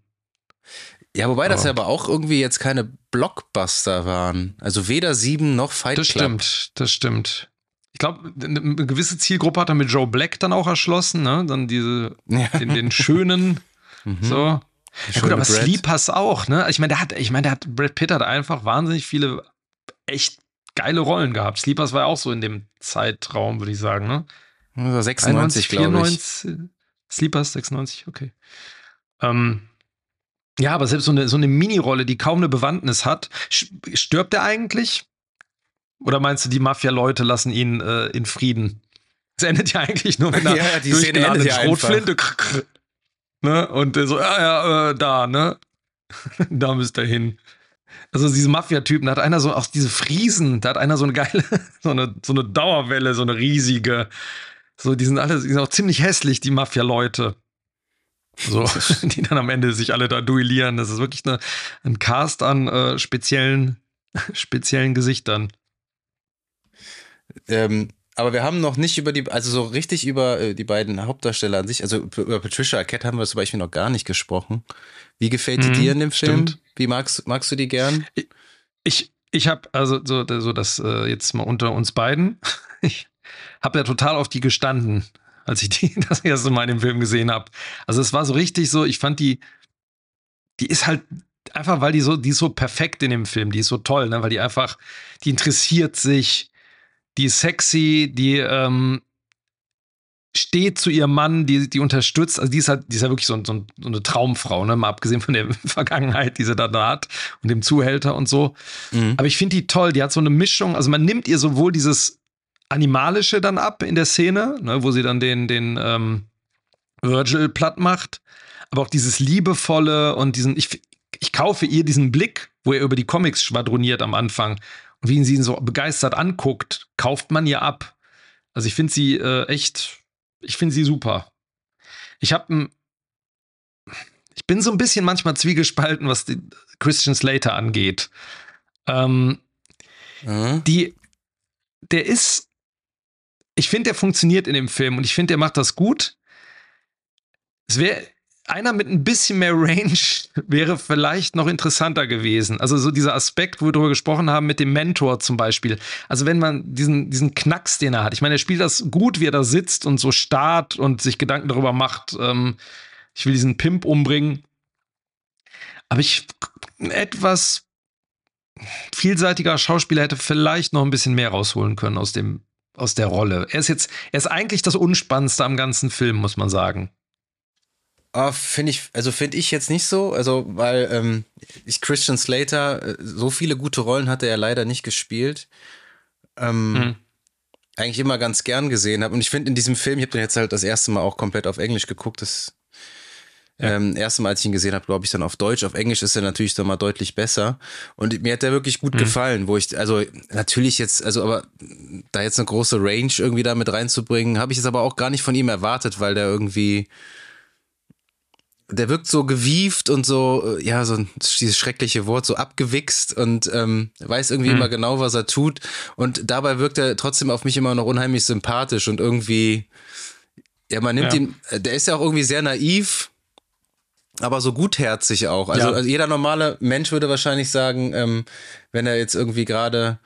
Ja, wobei das ja aber auch irgendwie jetzt keine Blockbuster waren. Also weder sieben noch Fight Das Club. stimmt, das stimmt. Ich glaube, eine gewisse Zielgruppe hat er mit Joe Black dann auch erschlossen, ne? Dann diese, Ja. den, den schönen, Mhm. so. Ja, gut, aber Brad. Sleepers auch, ne? Ich meine, der hat, ich meine, der hat, Brad Pitt hat einfach wahnsinnig viele echt geile Rollen gehabt. Sleepers war ja auch so in dem Zeitraum, würde ich sagen, ne? Also 96, glaube ich. 94, Sleepers 96, okay. Ähm, ja, aber selbst so eine, so eine Mini-Rolle, die kaum eine Bewandtnis hat, stirbt er eigentlich? Oder meinst du, die Mafia-Leute lassen ihn äh, in Frieden? Es endet ja eigentlich nur mit einer Ja, ja, die durchgeladenen ja einfach. Schrotflinte. Krr. Ne? Und der so, ja, ja, äh, da, ne? da müsst ihr hin. Also diese Mafia-Typen, da hat einer so auch diese Friesen, da hat einer so eine geile, so eine, so eine Dauerwelle, so eine riesige. So, die sind alle, die sind auch ziemlich hässlich, die Mafia-Leute. So, die dann am Ende sich alle da duellieren. Das ist wirklich eine, ein Cast an äh, speziellen, speziellen Gesichtern. Ähm, aber wir haben noch nicht über die, also so richtig über äh, die beiden Hauptdarsteller an sich, also über Patricia Arquette haben wir zum Beispiel noch gar nicht gesprochen. Wie gefällt die mhm, dir in dem Film? Stimmt. Wie magst, magst du die gern? Ich, ich habe also so, so das äh, jetzt mal unter uns beiden. Ich habe ja total auf die gestanden, als ich die das erste Mal in dem Film gesehen habe. Also es war so richtig so, ich fand die, die ist halt einfach, weil die so, die ist so perfekt in dem Film, die ist so toll, ne? weil die einfach, die interessiert sich, die ist sexy, die ähm, steht zu ihrem Mann, die, die unterstützt, also die ist halt, die ist ja wirklich so, so, so eine Traumfrau, ne? Mal abgesehen von der Vergangenheit, die sie da hat und dem Zuhälter und so. Mhm. Aber ich finde die toll, die hat so eine Mischung, also man nimmt ihr sowohl dieses Animalische dann ab in der Szene, ne, wo sie dann den, den ähm, Virgil platt macht, aber auch dieses Liebevolle und diesen, ich, ich kaufe ihr diesen Blick, wo er über die Comics schwadroniert am Anfang und wie ihn sie ihn so begeistert anguckt, kauft man ihr ab. Also ich finde sie äh, echt, ich finde sie super. Ich habe ich bin so ein bisschen manchmal zwiegespalten, was die Christian Slater angeht. Ähm, mhm. Die, der ist, ich finde, der funktioniert in dem Film und ich finde, der macht das gut. Es wäre einer mit ein bisschen mehr Range wäre vielleicht noch interessanter gewesen. Also so dieser Aspekt, wo wir darüber gesprochen haben, mit dem Mentor zum Beispiel. Also wenn man diesen, diesen Knacks, den er hat. Ich meine, er spielt das gut, wie er da sitzt und so starrt und sich Gedanken darüber macht, ähm, ich will diesen Pimp umbringen. Aber ich etwas vielseitiger Schauspieler hätte vielleicht noch ein bisschen mehr rausholen können aus dem aus der Rolle. Er ist jetzt, er ist eigentlich das Unspannendste am ganzen Film, muss man sagen. Oh, finde ich, also finde ich jetzt nicht so, also weil ähm, ich Christian Slater, äh, so viele gute Rollen hatte er leider nicht gespielt. Ähm, mhm. Eigentlich immer ganz gern gesehen habe. Und ich finde in diesem Film, ich habe den jetzt halt das erste Mal auch komplett auf Englisch geguckt. Das ja. ähm, erste Mal, als ich ihn gesehen habe, glaube ich, dann auf Deutsch. Auf Englisch ist er natürlich dann mal deutlich besser. Und mir hat der wirklich gut mhm. gefallen, wo ich, also natürlich jetzt, also aber da jetzt eine große Range irgendwie da mit reinzubringen, habe ich es aber auch gar nicht von ihm erwartet, weil der irgendwie der wirkt so gewieft und so, äh, ja, so dieses schreckliche Wort, so abgewichst und ähm, weiß irgendwie mhm. immer genau, was er tut. Und dabei wirkt er trotzdem auf mich immer noch unheimlich sympathisch und irgendwie, ja, man nimmt ja. ihn, äh, der ist ja auch irgendwie sehr naiv, aber so gutherzig auch. Also, ja. also jeder normale Mensch würde wahrscheinlich sagen, ähm, wenn er jetzt irgendwie gerade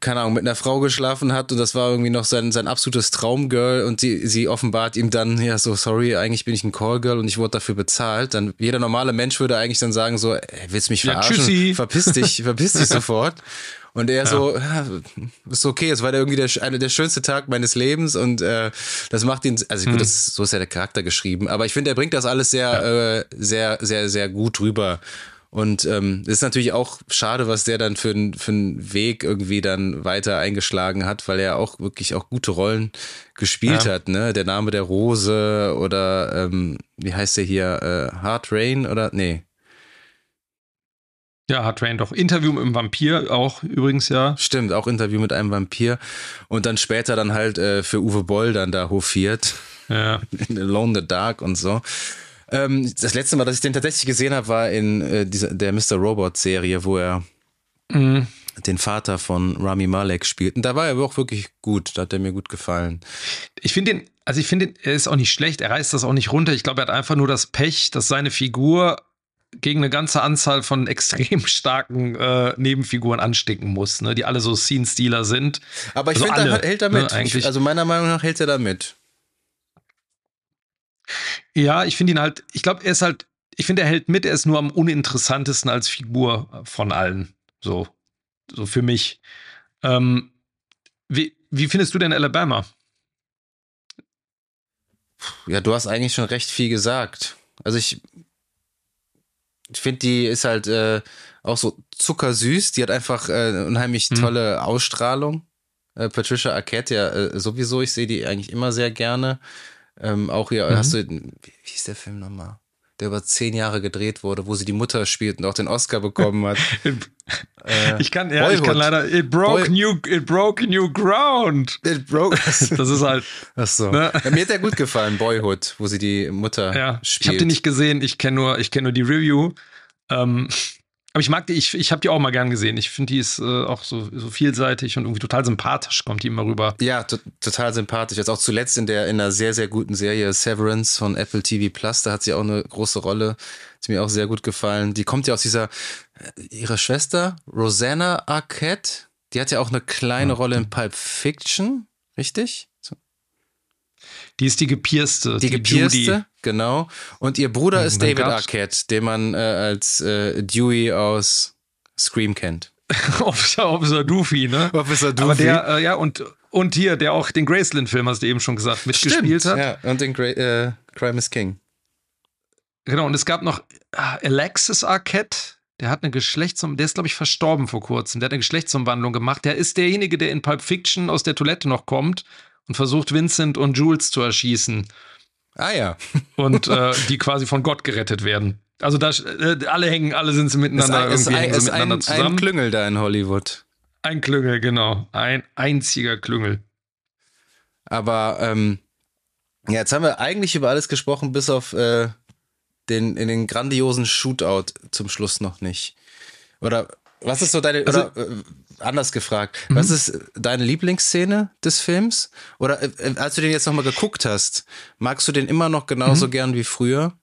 keine Ahnung, mit einer Frau geschlafen hat und das war irgendwie noch sein, sein absolutes Traumgirl und sie, sie offenbart ihm dann, ja, so, sorry, eigentlich bin ich ein Callgirl und ich wurde dafür bezahlt, dann jeder normale Mensch würde eigentlich dann sagen so, ey, willst du mich verarschen? Ja, verpiss dich, verpiss dich sofort. Und er ja. so, ja, ist okay, es war irgendwie der, einer der schönste Tag meines Lebens und äh, das macht ihn, also gut, hm. das, so ist ja der Charakter geschrieben, aber ich finde, er bringt das alles sehr, ja. äh, sehr, sehr, sehr gut rüber. Und ähm, ist natürlich auch schade, was der dann für, für einen Weg irgendwie dann weiter eingeschlagen hat, weil er auch wirklich auch gute Rollen gespielt ja. hat, ne? Der Name der Rose oder ähm, wie heißt der hier? Äh, Hard Rain oder nee. Ja, Hard Rain doch. Interview mit einem Vampir auch übrigens, ja. Stimmt, auch Interview mit einem Vampir. Und dann später dann halt äh, für Uwe Boll dann da hofiert. Ja. In Alone in the Dark und so. Ähm, das letzte Mal, dass ich den tatsächlich gesehen habe, war in äh, dieser, der Mr. Robot-Serie, wo er mhm. den Vater von Rami Malek spielt. Und da war er auch wirklich gut. Da hat er mir gut gefallen. Ich finde ihn, also ich finde, er ist auch nicht schlecht. Er reißt das auch nicht runter. Ich glaube, er hat einfach nur das Pech, dass seine Figur gegen eine ganze Anzahl von extrem starken äh, Nebenfiguren anstecken muss, ne, die alle so Scene-Stealer sind. Aber ich also finde, er hält damit. Ne, also meiner Meinung nach hält er damit. Ja, ich finde ihn halt, ich glaube, er ist halt, ich finde, er hält mit, er ist nur am uninteressantesten als Figur von allen. So, so für mich. Ähm, wie, wie findest du denn Alabama? Ja, du hast eigentlich schon recht viel gesagt. Also ich, ich finde, die ist halt äh, auch so zuckersüß. Die hat einfach äh, eine unheimlich hm. tolle Ausstrahlung. Äh, Patricia Arquette ja äh, sowieso. Ich sehe die eigentlich immer sehr gerne. Ähm, auch hier, mhm. hast du, wie hieß der Film nochmal? Der über zehn Jahre gedreht wurde, wo sie die Mutter spielt und auch den Oscar bekommen hat. äh, ich kann, ja, ich kann leider. It broke Boy new, it broke new ground. It broke. das ist halt. Ach so. Ne? Ja, mir hat der gut gefallen, Boyhood, wo sie die Mutter ja, spielt. Ich habe den nicht gesehen. Ich kenne nur, ich kenne nur die Review. Ähm, aber ich mag die, ich, ich habe die auch mal gern gesehen. Ich finde, die ist äh, auch so, so vielseitig und irgendwie total sympathisch, kommt die immer rüber. Ja, total sympathisch. Jetzt auch zuletzt in der in einer sehr, sehr guten Serie Severance von Apple TV Plus, da hat sie auch eine große Rolle. Ist mir auch sehr gut gefallen. Die kommt ja aus dieser, äh, ihre Schwester, Rosanna Arquette, die hat ja auch eine kleine ja. Rolle in Pulp Fiction, richtig? Die ist die gepierste. Die, die gepierste, Judy. genau. Und ihr Bruder ist David Arquette, den man äh, als äh, Dewey aus Scream kennt. Officer, Officer Doofy, ne? Officer Doofy. Aber der, äh, ja, und, und hier, der auch den Graceland-Film, hast du eben schon gesagt, mitgespielt Stimmt, hat. Ja, und den Gra äh, Crime is King. Genau, und es gab noch äh, Alexis Arquette, der hat eine Geschlechtsum, der ist, glaube ich, verstorben vor kurzem. Der hat eine Geschlechtsumwandlung gemacht. Der ist derjenige, der in Pulp Fiction aus der Toilette noch kommt und versucht Vincent und Jules zu erschießen. Ah ja. und äh, die quasi von Gott gerettet werden. Also da äh, alle hängen, alle sind sie miteinander ist ein, irgendwie ist ein, miteinander zusammen. Ein Klüngel da in Hollywood. Ein Klüngel, genau. Ein einziger Klüngel. Aber ähm, ja, jetzt haben wir eigentlich über alles gesprochen, bis auf äh, den, in den grandiosen Shootout zum Schluss noch nicht. Oder was ist so deine, also, oder, äh, anders gefragt, mhm. was ist deine Lieblingsszene des Films? Oder äh, äh als du den jetzt nochmal geguckt hast, magst du den immer noch genauso mhm. gern wie früher?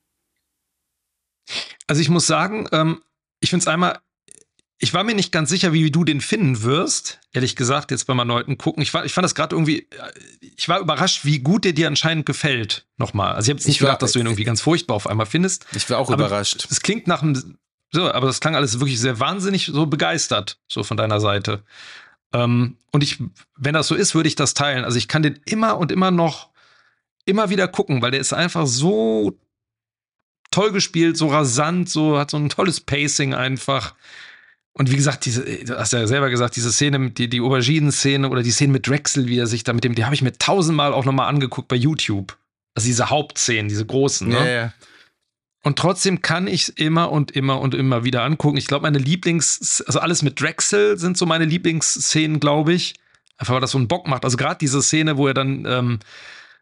Also ich muss sagen, ähm, ich finde es einmal, ich war mir nicht ganz sicher, wie du den finden wirst, ehrlich gesagt, jetzt beim erneuten Gucken. Ich, war, ich fand das gerade irgendwie, äh, ich war überrascht, wie gut der dir anscheinend gefällt. Nochmal. Also ich habe nicht ich gedacht, war, dass du ihn irgendwie ganz furchtbar auf einmal findest. Ich war auch überrascht. Es klingt nach einem so, aber das klang alles wirklich sehr wahnsinnig so begeistert, so von deiner Seite. Ähm, und ich, wenn das so ist, würde ich das teilen. Also ich kann den immer und immer noch immer wieder gucken, weil der ist einfach so toll gespielt, so rasant, so hat so ein tolles Pacing einfach. Und wie gesagt, diese, du hast ja selber gesagt, diese Szene, die, die Auberginen-Szene oder die Szene mit Drexel, wie er sich da mit dem, die habe ich mir tausendmal auch nochmal angeguckt bei YouTube. Also diese Hauptszenen, diese großen, ne? Ja, ja. Und trotzdem kann ich es immer und immer und immer wieder angucken. Ich glaube, meine Lieblings, also alles mit Drexel sind so meine Lieblingsszenen, glaube ich. Einfach weil das so einen Bock macht. Also gerade diese Szene, wo er dann ähm,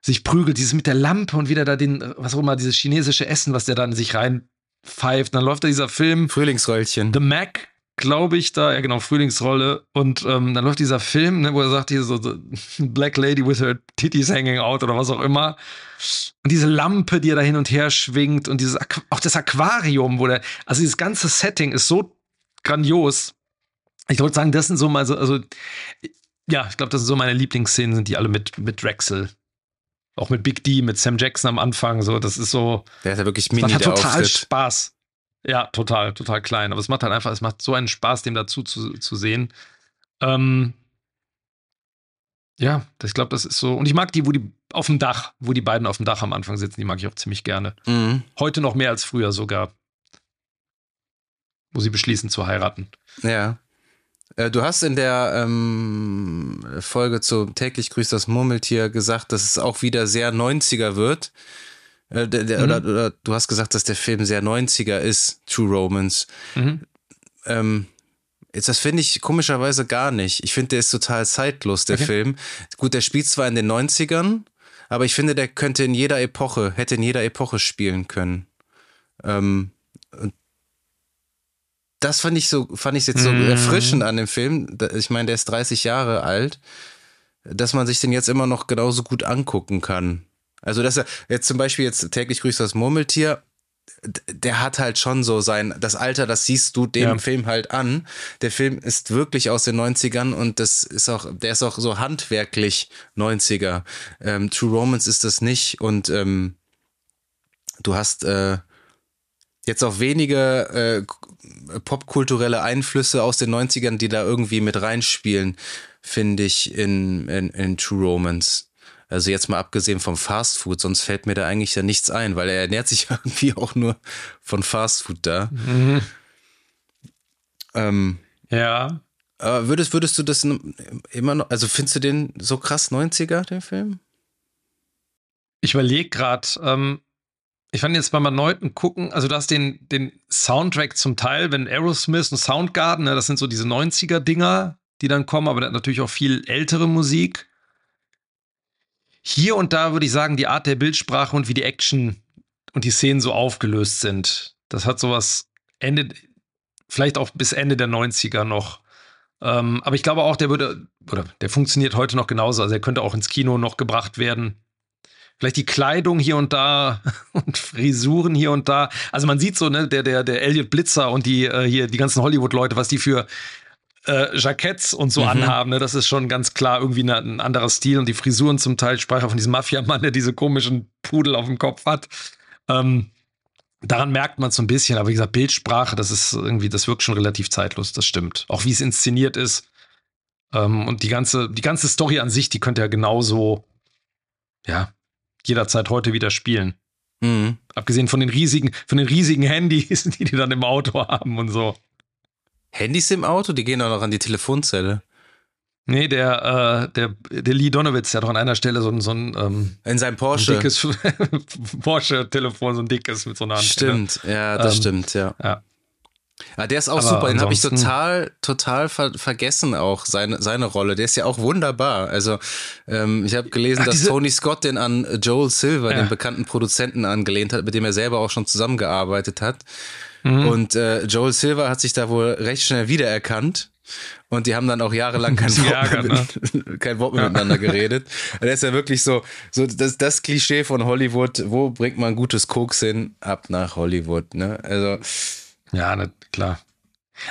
sich prügelt, dieses mit der Lampe und wieder da den, was auch immer, dieses chinesische Essen, was der dann sich reinpfeift. Dann läuft da dieser Film. Frühlingsröllchen. The Mac, glaube ich, da, ja genau, Frühlingsrolle. Und ähm, dann läuft dieser Film, ne, wo er sagt, hier so, so Black Lady with her titties hanging out oder was auch immer. Und diese Lampe, die er da hin und her schwingt und dieses, auch das Aquarium, wo der, also dieses ganze Setting ist so grandios. Ich wollte sagen, das sind so mal so, also, ja, ich glaube, das sind so meine Lieblingsszenen, sind die alle mit, mit Drexel. Auch mit Big D, mit Sam Jackson am Anfang, so, das ist so. Der ist ja wirklich mini, Das hat total. Spaß. Ja, total, total klein. Aber es macht halt einfach, es macht so einen Spaß, dem dazu zu, zu sehen. Ähm, ja, ich glaube, das ist so. Und ich mag die, wo die auf dem Dach, wo die beiden auf dem Dach am Anfang sitzen, die mag ich auch ziemlich gerne. Mhm. Heute noch mehr als früher sogar. Wo sie beschließen zu heiraten. Ja. Äh, du hast in der ähm, Folge zu täglich grüßt das Murmeltier gesagt, dass es auch wieder sehr 90er wird. Äh, der, der, mhm. oder, oder, du hast gesagt, dass der Film sehr 90er ist, True Romance. Mhm. Ähm, Jetzt, das finde ich komischerweise gar nicht. Ich finde, der ist total zeitlos, der okay. Film. Gut, der spielt zwar in den 90ern, aber ich finde, der könnte in jeder Epoche, hätte in jeder Epoche spielen können. Ähm, das fand ich so, fand ich jetzt so mm. erfrischend an dem Film. Ich meine, der ist 30 Jahre alt, dass man sich den jetzt immer noch genauso gut angucken kann. Also, dass er jetzt zum Beispiel jetzt täglich grüßt das Murmeltier, der hat halt schon so sein, das Alter, das siehst du dem ja. Film halt an. Der Film ist wirklich aus den 90ern und das ist auch, der ist auch so handwerklich 90er. Ähm, True Romance ist das nicht und ähm, du hast äh, jetzt auch wenige äh, popkulturelle Einflüsse aus den 90ern, die da irgendwie mit reinspielen, finde ich, in, in, in True Romance. Also jetzt mal abgesehen vom Fast Food, sonst fällt mir da eigentlich ja nichts ein, weil er ernährt sich irgendwie auch nur von Fast Food da. Mhm. Ähm, ja. Aber würdest, würdest du das immer noch, also findest du den so krass 90er, den Film? Ich überlege gerade, ähm, ich fand jetzt beim erneuten Gucken, also du hast den, den Soundtrack zum Teil, wenn Aerosmith und Soundgarden, ne, das sind so diese 90er-Dinger, die dann kommen, aber der hat natürlich auch viel ältere Musik. Hier und da würde ich sagen, die Art der Bildsprache und wie die Action und die Szenen so aufgelöst sind. Das hat sowas Ende, vielleicht auch bis Ende der 90er noch. Ähm, aber ich glaube auch, der würde, oder der funktioniert heute noch genauso. Also er könnte auch ins Kino noch gebracht werden. Vielleicht die Kleidung hier und da und Frisuren hier und da. Also man sieht so, ne, der, der, der Elliot Blitzer und die äh, hier, die ganzen Hollywood-Leute, was die für äh, Jacketts und so mhm. anhaben, ne, das ist schon ganz klar irgendwie ne, ein anderer Stil und die Frisuren zum Teil, ich von diesem Mafia-Mann, der diese komischen Pudel auf dem Kopf hat. Ähm, daran merkt man es so ein bisschen, aber wie gesagt, Bildsprache, das ist irgendwie, das wirkt schon relativ zeitlos, das stimmt. Auch wie es inszeniert ist. Ähm, und die ganze, die ganze Story an sich, die könnte ja genauso, ja, jederzeit heute wieder spielen. Mhm. Abgesehen von den riesigen, von den riesigen Handys, die die dann im Auto haben und so. Handys im Auto? Die gehen doch noch an die Telefonzelle. Nee, der, äh, der, der Lee Donowitz, der hat doch an einer Stelle so ein, so ein ähm, in seinem Porsche. dickes Porsche-Telefon, so ein dickes mit so einer Antenne. Stimmt, ja, das ähm, stimmt, ja. ja. Ja, der ist auch Aber super. Den habe ich total, total ver vergessen auch seine seine Rolle. Der ist ja auch wunderbar. Also ähm, ich habe gelesen, Ach, dass Tony Scott den an Joel Silver, ja. den bekannten Produzenten, angelehnt hat, mit dem er selber auch schon zusammengearbeitet hat. Mhm. Und äh, Joel Silver hat sich da wohl recht schnell wiedererkannt. Und die haben dann auch jahrelang kein Wort, Ärger, ne? kein Wort mehr ja. miteinander geredet. Der ist ja wirklich so, so das, das Klischee von Hollywood, wo bringt man gutes Koks hin? Ab nach Hollywood, ne? Also. Ja, ne, klar.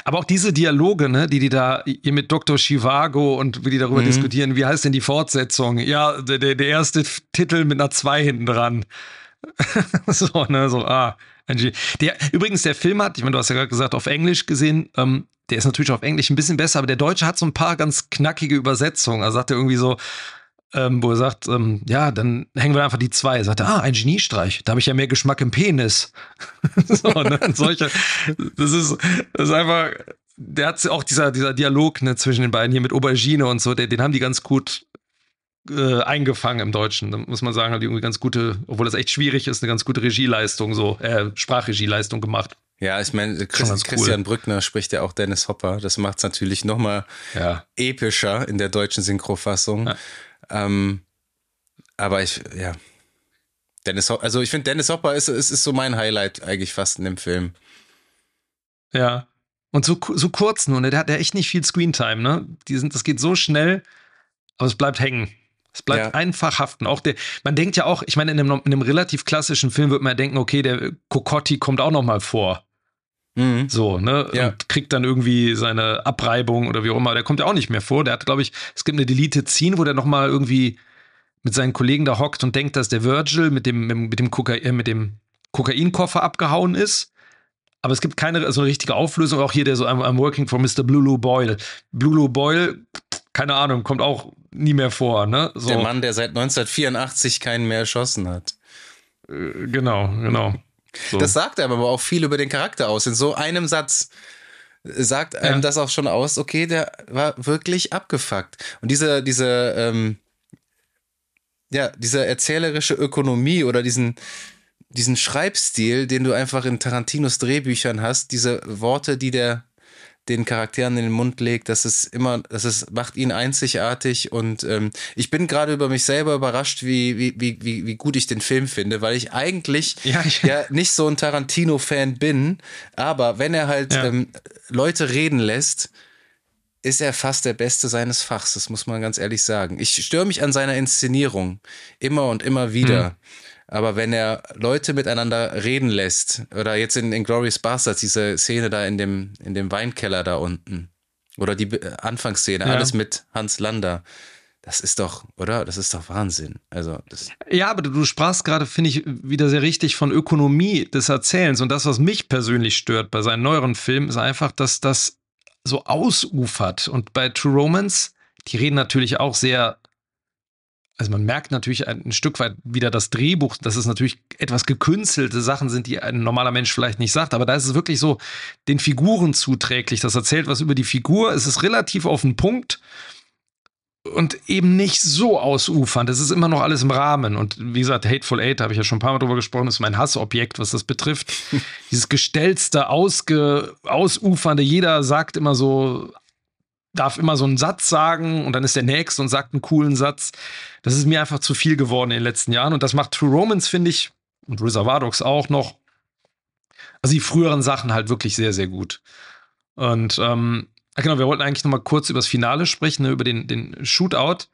Aber auch diese Dialoge, ne, die die da hier mit Dr. Chivago und wie die darüber mhm. diskutieren, wie heißt denn die Fortsetzung? Ja, der, der erste Titel mit einer 2 hinten dran. so, ne, so, ah, der, übrigens, der Film hat, ich meine, du hast ja gerade gesagt, auf Englisch gesehen, ähm, der ist natürlich auf Englisch ein bisschen besser, aber der Deutsche hat so ein paar ganz knackige Übersetzungen. Also sagt er irgendwie so, ähm, wo er sagt, ähm, ja, dann hängen wir einfach die zwei. Er sagt, ah, ein Geniestreich, da habe ich ja mehr Geschmack im Penis. so, ne? Solche, das ist, das ist einfach, der hat auch dieser, dieser Dialog ne, zwischen den beiden hier mit Aubergine und so, den, den haben die ganz gut äh, eingefangen im Deutschen. Da muss man sagen, hat die irgendwie ganz gute, obwohl das echt schwierig ist, eine ganz gute Regieleistung, so, äh, Sprachregieleistung gemacht. Ja, ich meine, Chris, Christian cool. Brückner spricht ja auch Dennis Hopper. Das macht es natürlich nochmal ja. epischer in der deutschen Synchrofassung. Ja. Ähm, aber ich, ja. Dennis Hopper, also ich finde, Dennis Hopper ist, ist, ist so mein Highlight eigentlich fast in dem Film. Ja. Und so, so kurz nur, ne? Der hat ja echt nicht viel Screentime, ne? Die sind, das geht so schnell, aber es bleibt hängen. Es bleibt ja. einfach haften. Auch der, man denkt ja auch, ich meine, in einem, in einem relativ klassischen Film wird man ja denken, okay, der Cocotti kommt auch noch mal vor. Mhm. So, ne? Ja. Und kriegt dann irgendwie seine Abreibung oder wie auch immer. Der kommt ja auch nicht mehr vor. Der hat, glaube ich, es gibt eine Delete Scene, wo der noch mal irgendwie mit seinen Kollegen da hockt und denkt, dass der Virgil mit dem, mit dem, Koka äh, mit dem Kokainkoffer abgehauen ist. Aber es gibt keine so eine richtige Auflösung. Auch hier der so, I'm, I'm working for Mr. Blue Lou Boyle. Blue Lou Boyle, keine Ahnung, kommt auch nie mehr vor, ne? So. Der Mann, der seit 1984 keinen mehr erschossen hat. Äh, genau, genau. So. Das sagt aber auch viel über den Charakter aus. In so einem Satz sagt einem ja. das auch schon aus, okay, der war wirklich abgefuckt. Und diese, diese, ähm, ja, diese erzählerische Ökonomie oder diesen, diesen Schreibstil, den du einfach in Tarantinos Drehbüchern hast, diese Worte, die der den Charakteren in den Mund legt, das ist immer, das ist, macht ihn einzigartig und ähm, ich bin gerade über mich selber überrascht, wie, wie, wie, wie gut ich den Film finde, weil ich eigentlich ja, ich ja nicht so ein Tarantino-Fan bin, aber wenn er halt ja. ähm, Leute reden lässt, ist er fast der Beste seines Fachs, das muss man ganz ehrlich sagen. Ich störe mich an seiner Inszenierung immer und immer wieder. Hm. Aber wenn er Leute miteinander reden lässt, oder jetzt in, in Glorious Bastards, diese Szene da in dem, in dem Weinkeller da unten, oder die äh, Anfangsszene, ja. alles mit Hans Lander. Das ist doch, oder? Das ist doch Wahnsinn. Also, ja, aber du sprachst gerade, finde ich, wieder sehr richtig von Ökonomie des Erzählens. Und das, was mich persönlich stört bei seinen neueren Filmen, ist einfach, dass das so ausufert. Und bei True Romance, die reden natürlich auch sehr also man merkt natürlich ein, Stück weit wieder das Drehbuch, dass es natürlich etwas gekünstelte Sachen sind, die ein normaler Mensch vielleicht nicht sagt. Aber da ist es wirklich so den Figuren zuträglich. Das erzählt was über die Figur. Es ist relativ auf den Punkt. und eben nicht so ausufernd. Es ist immer noch alles im Rahmen. Und wie gesagt, Hateful Eight, da habe ich ja schon ein paar Mal drüber gesprochen, ist mein Hassobjekt, was das betrifft. Dieses gestelzte, ausge, ausufernde, jeder sagt immer so, darf immer so einen Satz sagen und dann ist der nächste und sagt einen coolen Satz. Das ist mir einfach zu viel geworden in den letzten Jahren. Und das macht True Romance, finde ich, und Reservoir Dogs auch noch. Also die früheren Sachen halt wirklich sehr, sehr gut. Und ähm, genau, wir wollten eigentlich noch mal kurz über das Finale sprechen, ne, über den, den Shootout.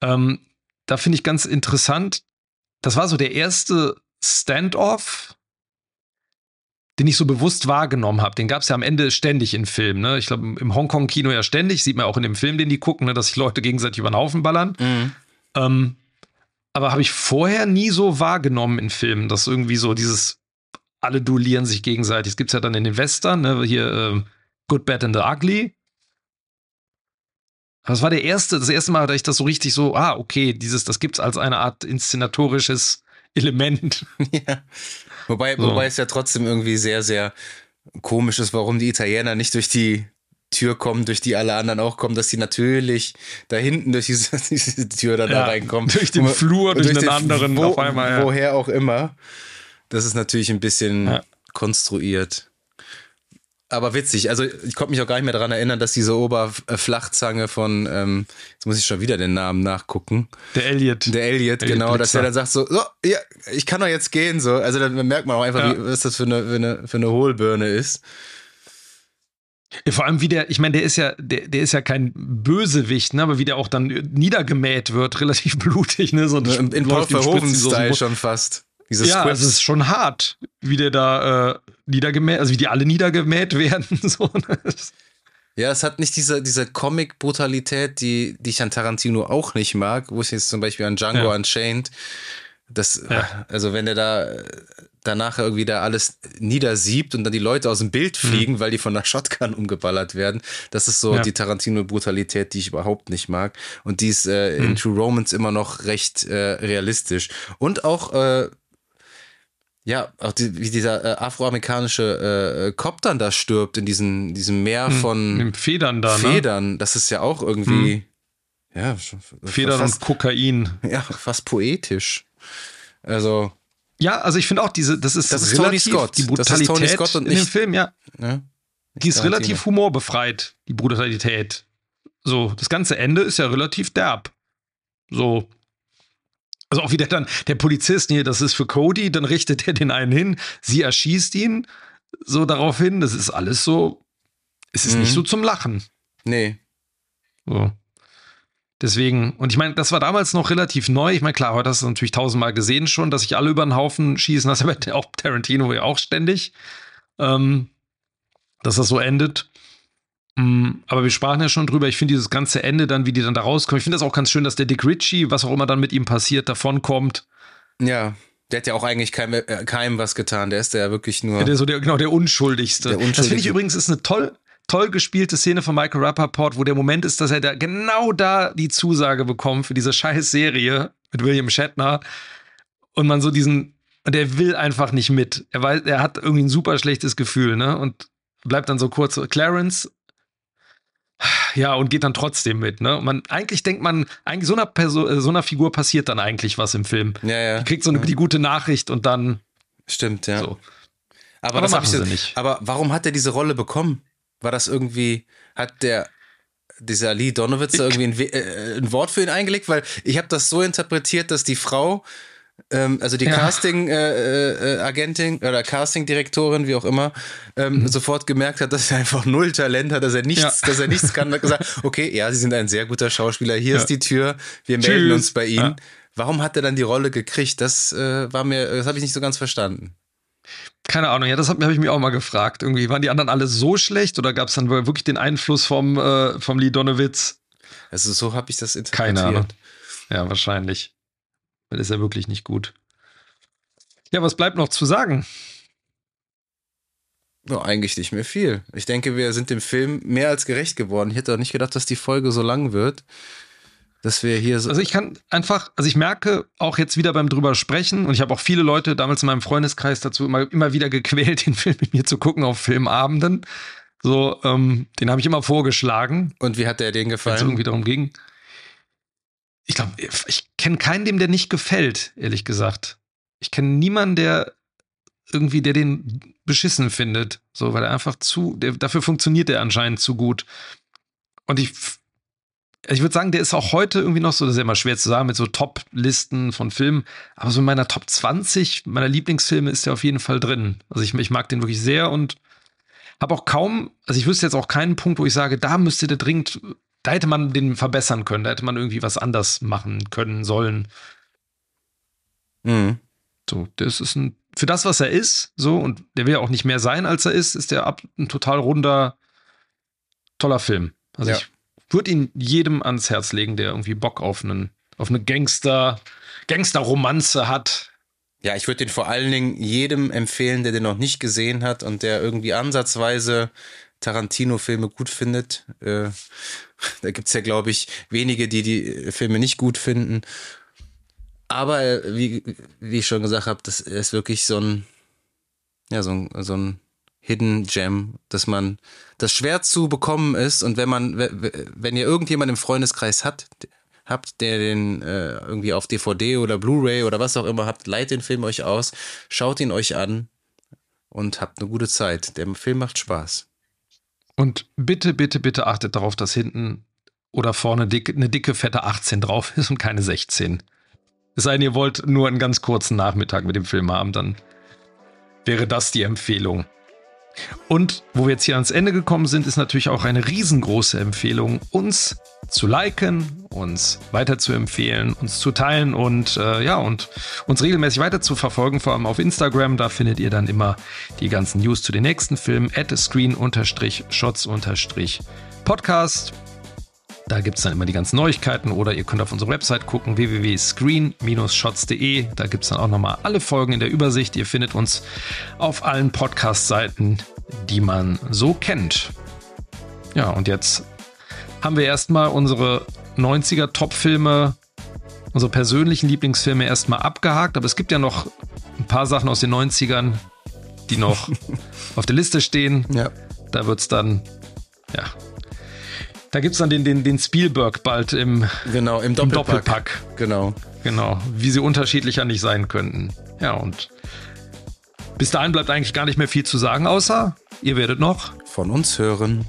Ähm, da finde ich ganz interessant, das war so der erste Standoff, den ich so bewusst wahrgenommen habe. Den gab es ja am Ende ständig in Filmen. Ne? Ich glaube, im Hongkong-Kino ja ständig. Sieht man auch in dem Film, den die gucken, ne? dass sich Leute gegenseitig über den Haufen ballern. Mhm. Ähm, aber habe ich vorher nie so wahrgenommen in Filmen, dass irgendwie so dieses alle duellieren sich gegenseitig. Das gibt es ja dann in den Western, ne? hier äh, Good, Bad and the Ugly. Das war der erste, das erste Mal, da ich das so richtig so, ah, okay, dieses, das gibt's als eine Art inszenatorisches Element. Ja. Wobei, so. wobei es ja trotzdem irgendwie sehr, sehr komisch ist, warum die Italiener nicht durch die Tür kommen, durch die alle anderen auch kommen, dass sie natürlich da hinten durch diese, diese Tür dann ja, da reinkommen. Durch den Flur, durch, durch den anderen wo, auf einmal. Ja. Woher auch immer. Das ist natürlich ein bisschen ja. konstruiert aber witzig. Also ich konnte mich auch gar nicht mehr daran erinnern, dass diese Oberflachzange von, ähm, jetzt muss ich schon wieder den Namen nachgucken. Der Elliot. Der Elliot, Elliot genau, Blitzer. dass er dann sagt so, so, ja, ich kann doch jetzt gehen. So. Also dann merkt man auch einfach, ja. wie, was das für eine, für eine, für eine Hohlbirne ist. Vor allem wie der, ich meine, der ist ja, der, der ist ja kein Bösewicht, ne, aber wie der auch dann niedergemäht wird, relativ blutig, ne, so in, in Paul Verhoeven-Style schon fast. Dieses ja, Scripts. es ist schon hart, wie der da äh, niedergemäht, also wie die alle niedergemäht werden. so, ne? Ja, es hat nicht diese, diese Comic-Brutalität, die, die ich an Tarantino auch nicht mag, wo ich jetzt zum Beispiel an Django ja. Unchained, das, ja. also wenn er da danach irgendwie da alles niedersiebt und dann die Leute aus dem Bild mhm. fliegen, mhm. weil die von einer Shotgun umgeballert werden. Das ist so ja. die Tarantino-Brutalität, die ich überhaupt nicht mag. Und die ist äh, mhm. in True Romance immer noch recht äh, realistisch. Und auch äh, ja, auch die, wie dieser äh, afroamerikanische äh, Cop dann da stirbt in diesen, diesem Meer hm, von hm, Federn da, ne? Federn, das ist ja auch irgendwie, hm. ja, Federn fast, und Kokain. Ja, fast poetisch. Also. Ja, also ich finde auch diese, das ist, das ist Tony Scott. Die Brutalität Tony Scott und in dem Film, ja. ja die ist relativ humorbefreit, die Brutalität. So, das ganze Ende ist ja relativ derb. So, also auch wieder dann der Polizist, nee, das ist für Cody, dann richtet er den einen hin, sie erschießt ihn so darauf hin. Das ist alles so, es ist mhm. nicht so zum Lachen. Nee. So. Deswegen, und ich meine, das war damals noch relativ neu. Ich meine, klar, heute hast du natürlich tausendmal gesehen schon, dass sich alle über den Haufen schießen. Das aber auch Tarantino ja auch ständig. Ähm, dass das so endet. Mm, aber wir sprachen ja schon drüber. Ich finde dieses ganze Ende dann, wie die dann da rauskommen. Ich finde das auch ganz schön, dass der Dick Ritchie, was auch immer dann mit ihm passiert, davonkommt. Ja, der hat ja auch eigentlich keinem, äh, keinem was getan. Der ist ja wirklich nur. Ja, der so der, genau, der Unschuldigste. Der Unschuldigste. Das finde ich übrigens ist eine toll, toll gespielte Szene von Michael Rappaport, wo der Moment ist, dass er da genau da die Zusage bekommt für diese scheiß Serie mit William Shatner. Und man so diesen, der will einfach nicht mit. Er weiß, er hat irgendwie ein super schlechtes Gefühl, ne? Und bleibt dann so kurz. Clarence ja, und geht dann trotzdem mit, ne? Man, eigentlich denkt man, eigentlich so einer Person, äh, so einer Figur passiert dann eigentlich was im Film. Ja, ja. Die kriegt so eine, ja. die gute Nachricht und dann. Stimmt, ja. So. Aber, aber das machen sie nicht. Aber warum hat er diese Rolle bekommen? War das irgendwie, hat der, dieser Lee Donowitz irgendwie ein, äh, ein, Wort für ihn eingelegt? Weil ich habe das so interpretiert, dass die Frau ähm, also die ja. Casting-Agentin äh, äh, oder Casting-Direktorin, wie auch immer, ähm, mhm. sofort gemerkt hat, dass er einfach null Talent hat, dass er nichts, ja. dass er nichts kann. Hat gesagt, okay, ja, Sie sind ein sehr guter Schauspieler. Hier ja. ist die Tür. Wir Tschüss. melden uns bei Ihnen. Warum hat er dann die Rolle gekriegt? Das äh, war mir, das habe ich nicht so ganz verstanden. Keine Ahnung, ja, das habe hab ich mich auch mal gefragt. Irgendwie waren die anderen alle so schlecht oder gab es dann wirklich den Einfluss vom, äh, vom Lee Donowitz? Also so habe ich das interpretiert. Keine Ahnung. Ja, wahrscheinlich. Weil ist ja wirklich nicht gut. Ja, was bleibt noch zu sagen? No, eigentlich nicht mehr viel. Ich denke, wir sind dem Film mehr als gerecht geworden. Ich hätte auch nicht gedacht, dass die Folge so lang wird. Dass wir hier so. Also ich kann einfach, also ich merke auch jetzt wieder beim drüber sprechen, und ich habe auch viele Leute damals in meinem Freundeskreis dazu immer, immer wieder gequält, den Film mit mir zu gucken auf Filmabenden. So, ähm, den habe ich immer vorgeschlagen. Und wie hat der den gefallen? Wenn es irgendwie darum ging. Ich glaube, ich kenne keinen, dem der nicht gefällt, ehrlich gesagt. Ich kenne niemanden, der irgendwie, der den beschissen findet. So, weil er einfach zu, der, dafür funktioniert er anscheinend zu gut. Und ich, ich würde sagen, der ist auch heute irgendwie noch so, das ist ja immer schwer zu sagen mit so Top-Listen von Filmen, aber so in meiner Top 20 meiner Lieblingsfilme ist der auf jeden Fall drin. Also ich, ich mag den wirklich sehr und habe auch kaum, also ich wüsste jetzt auch keinen Punkt, wo ich sage, da müsste der dringend, da hätte man den verbessern können, da hätte man irgendwie was anders machen können sollen. Mhm. So, das ist ein, für das, was er ist, so, und der will ja auch nicht mehr sein, als er ist, ist der ab ein total runder, toller Film. Also ja. ich würde ihn jedem ans Herz legen, der irgendwie Bock auf einen, auf eine Gangster, Gangster-Romanze hat. Ja, ich würde den vor allen Dingen jedem empfehlen, der den noch nicht gesehen hat und der irgendwie ansatzweise Tarantino-Filme gut findet. Äh, da gibt's ja, glaube ich, wenige, die die Filme nicht gut finden. Aber äh, wie, wie ich schon gesagt habe, das ist wirklich so ein, ja, so ein, so ein Hidden Gem, dass man, das schwer zu bekommen ist und wenn man, wenn ihr irgendjemand im Freundeskreis hat, habt, der den äh, irgendwie auf DVD oder Blu-ray oder was auch immer habt, leiht den Film euch aus, schaut ihn euch an und habt eine gute Zeit. Der Film macht Spaß. Und bitte, bitte, bitte achtet darauf, dass hinten oder vorne dick, eine dicke, fette 18 drauf ist und keine 16. Es sei denn, ihr wollt nur einen ganz kurzen Nachmittag mit dem Film haben, dann wäre das die Empfehlung. Und wo wir jetzt hier ans Ende gekommen sind, ist natürlich auch eine riesengroße Empfehlung, uns zu liken, uns weiter zu empfehlen, uns zu teilen und äh, ja, und uns regelmäßig weiter zu verfolgen, vor allem auf Instagram. Da findet ihr dann immer die ganzen News zu den nächsten Filmen at screen-shots-podcast. Da gibt es dann immer die ganzen Neuigkeiten oder ihr könnt auf unsere Website gucken, www.screen-shots.de. Da gibt es dann auch nochmal alle Folgen in der Übersicht. Ihr findet uns auf allen Podcast-Seiten, die man so kennt. Ja, und jetzt haben wir erstmal unsere 90er Top-Filme, unsere persönlichen Lieblingsfilme erstmal abgehakt. Aber es gibt ja noch ein paar Sachen aus den 90ern, die noch auf der Liste stehen. Ja. Da wird es dann, ja, da gibt es dann den, den, den Spielberg bald im, genau, im Doppelpack. im Doppelpack. Genau. Genau. Wie sie unterschiedlicher nicht sein könnten. Ja, und bis dahin bleibt eigentlich gar nicht mehr viel zu sagen, außer ihr werdet noch von uns hören.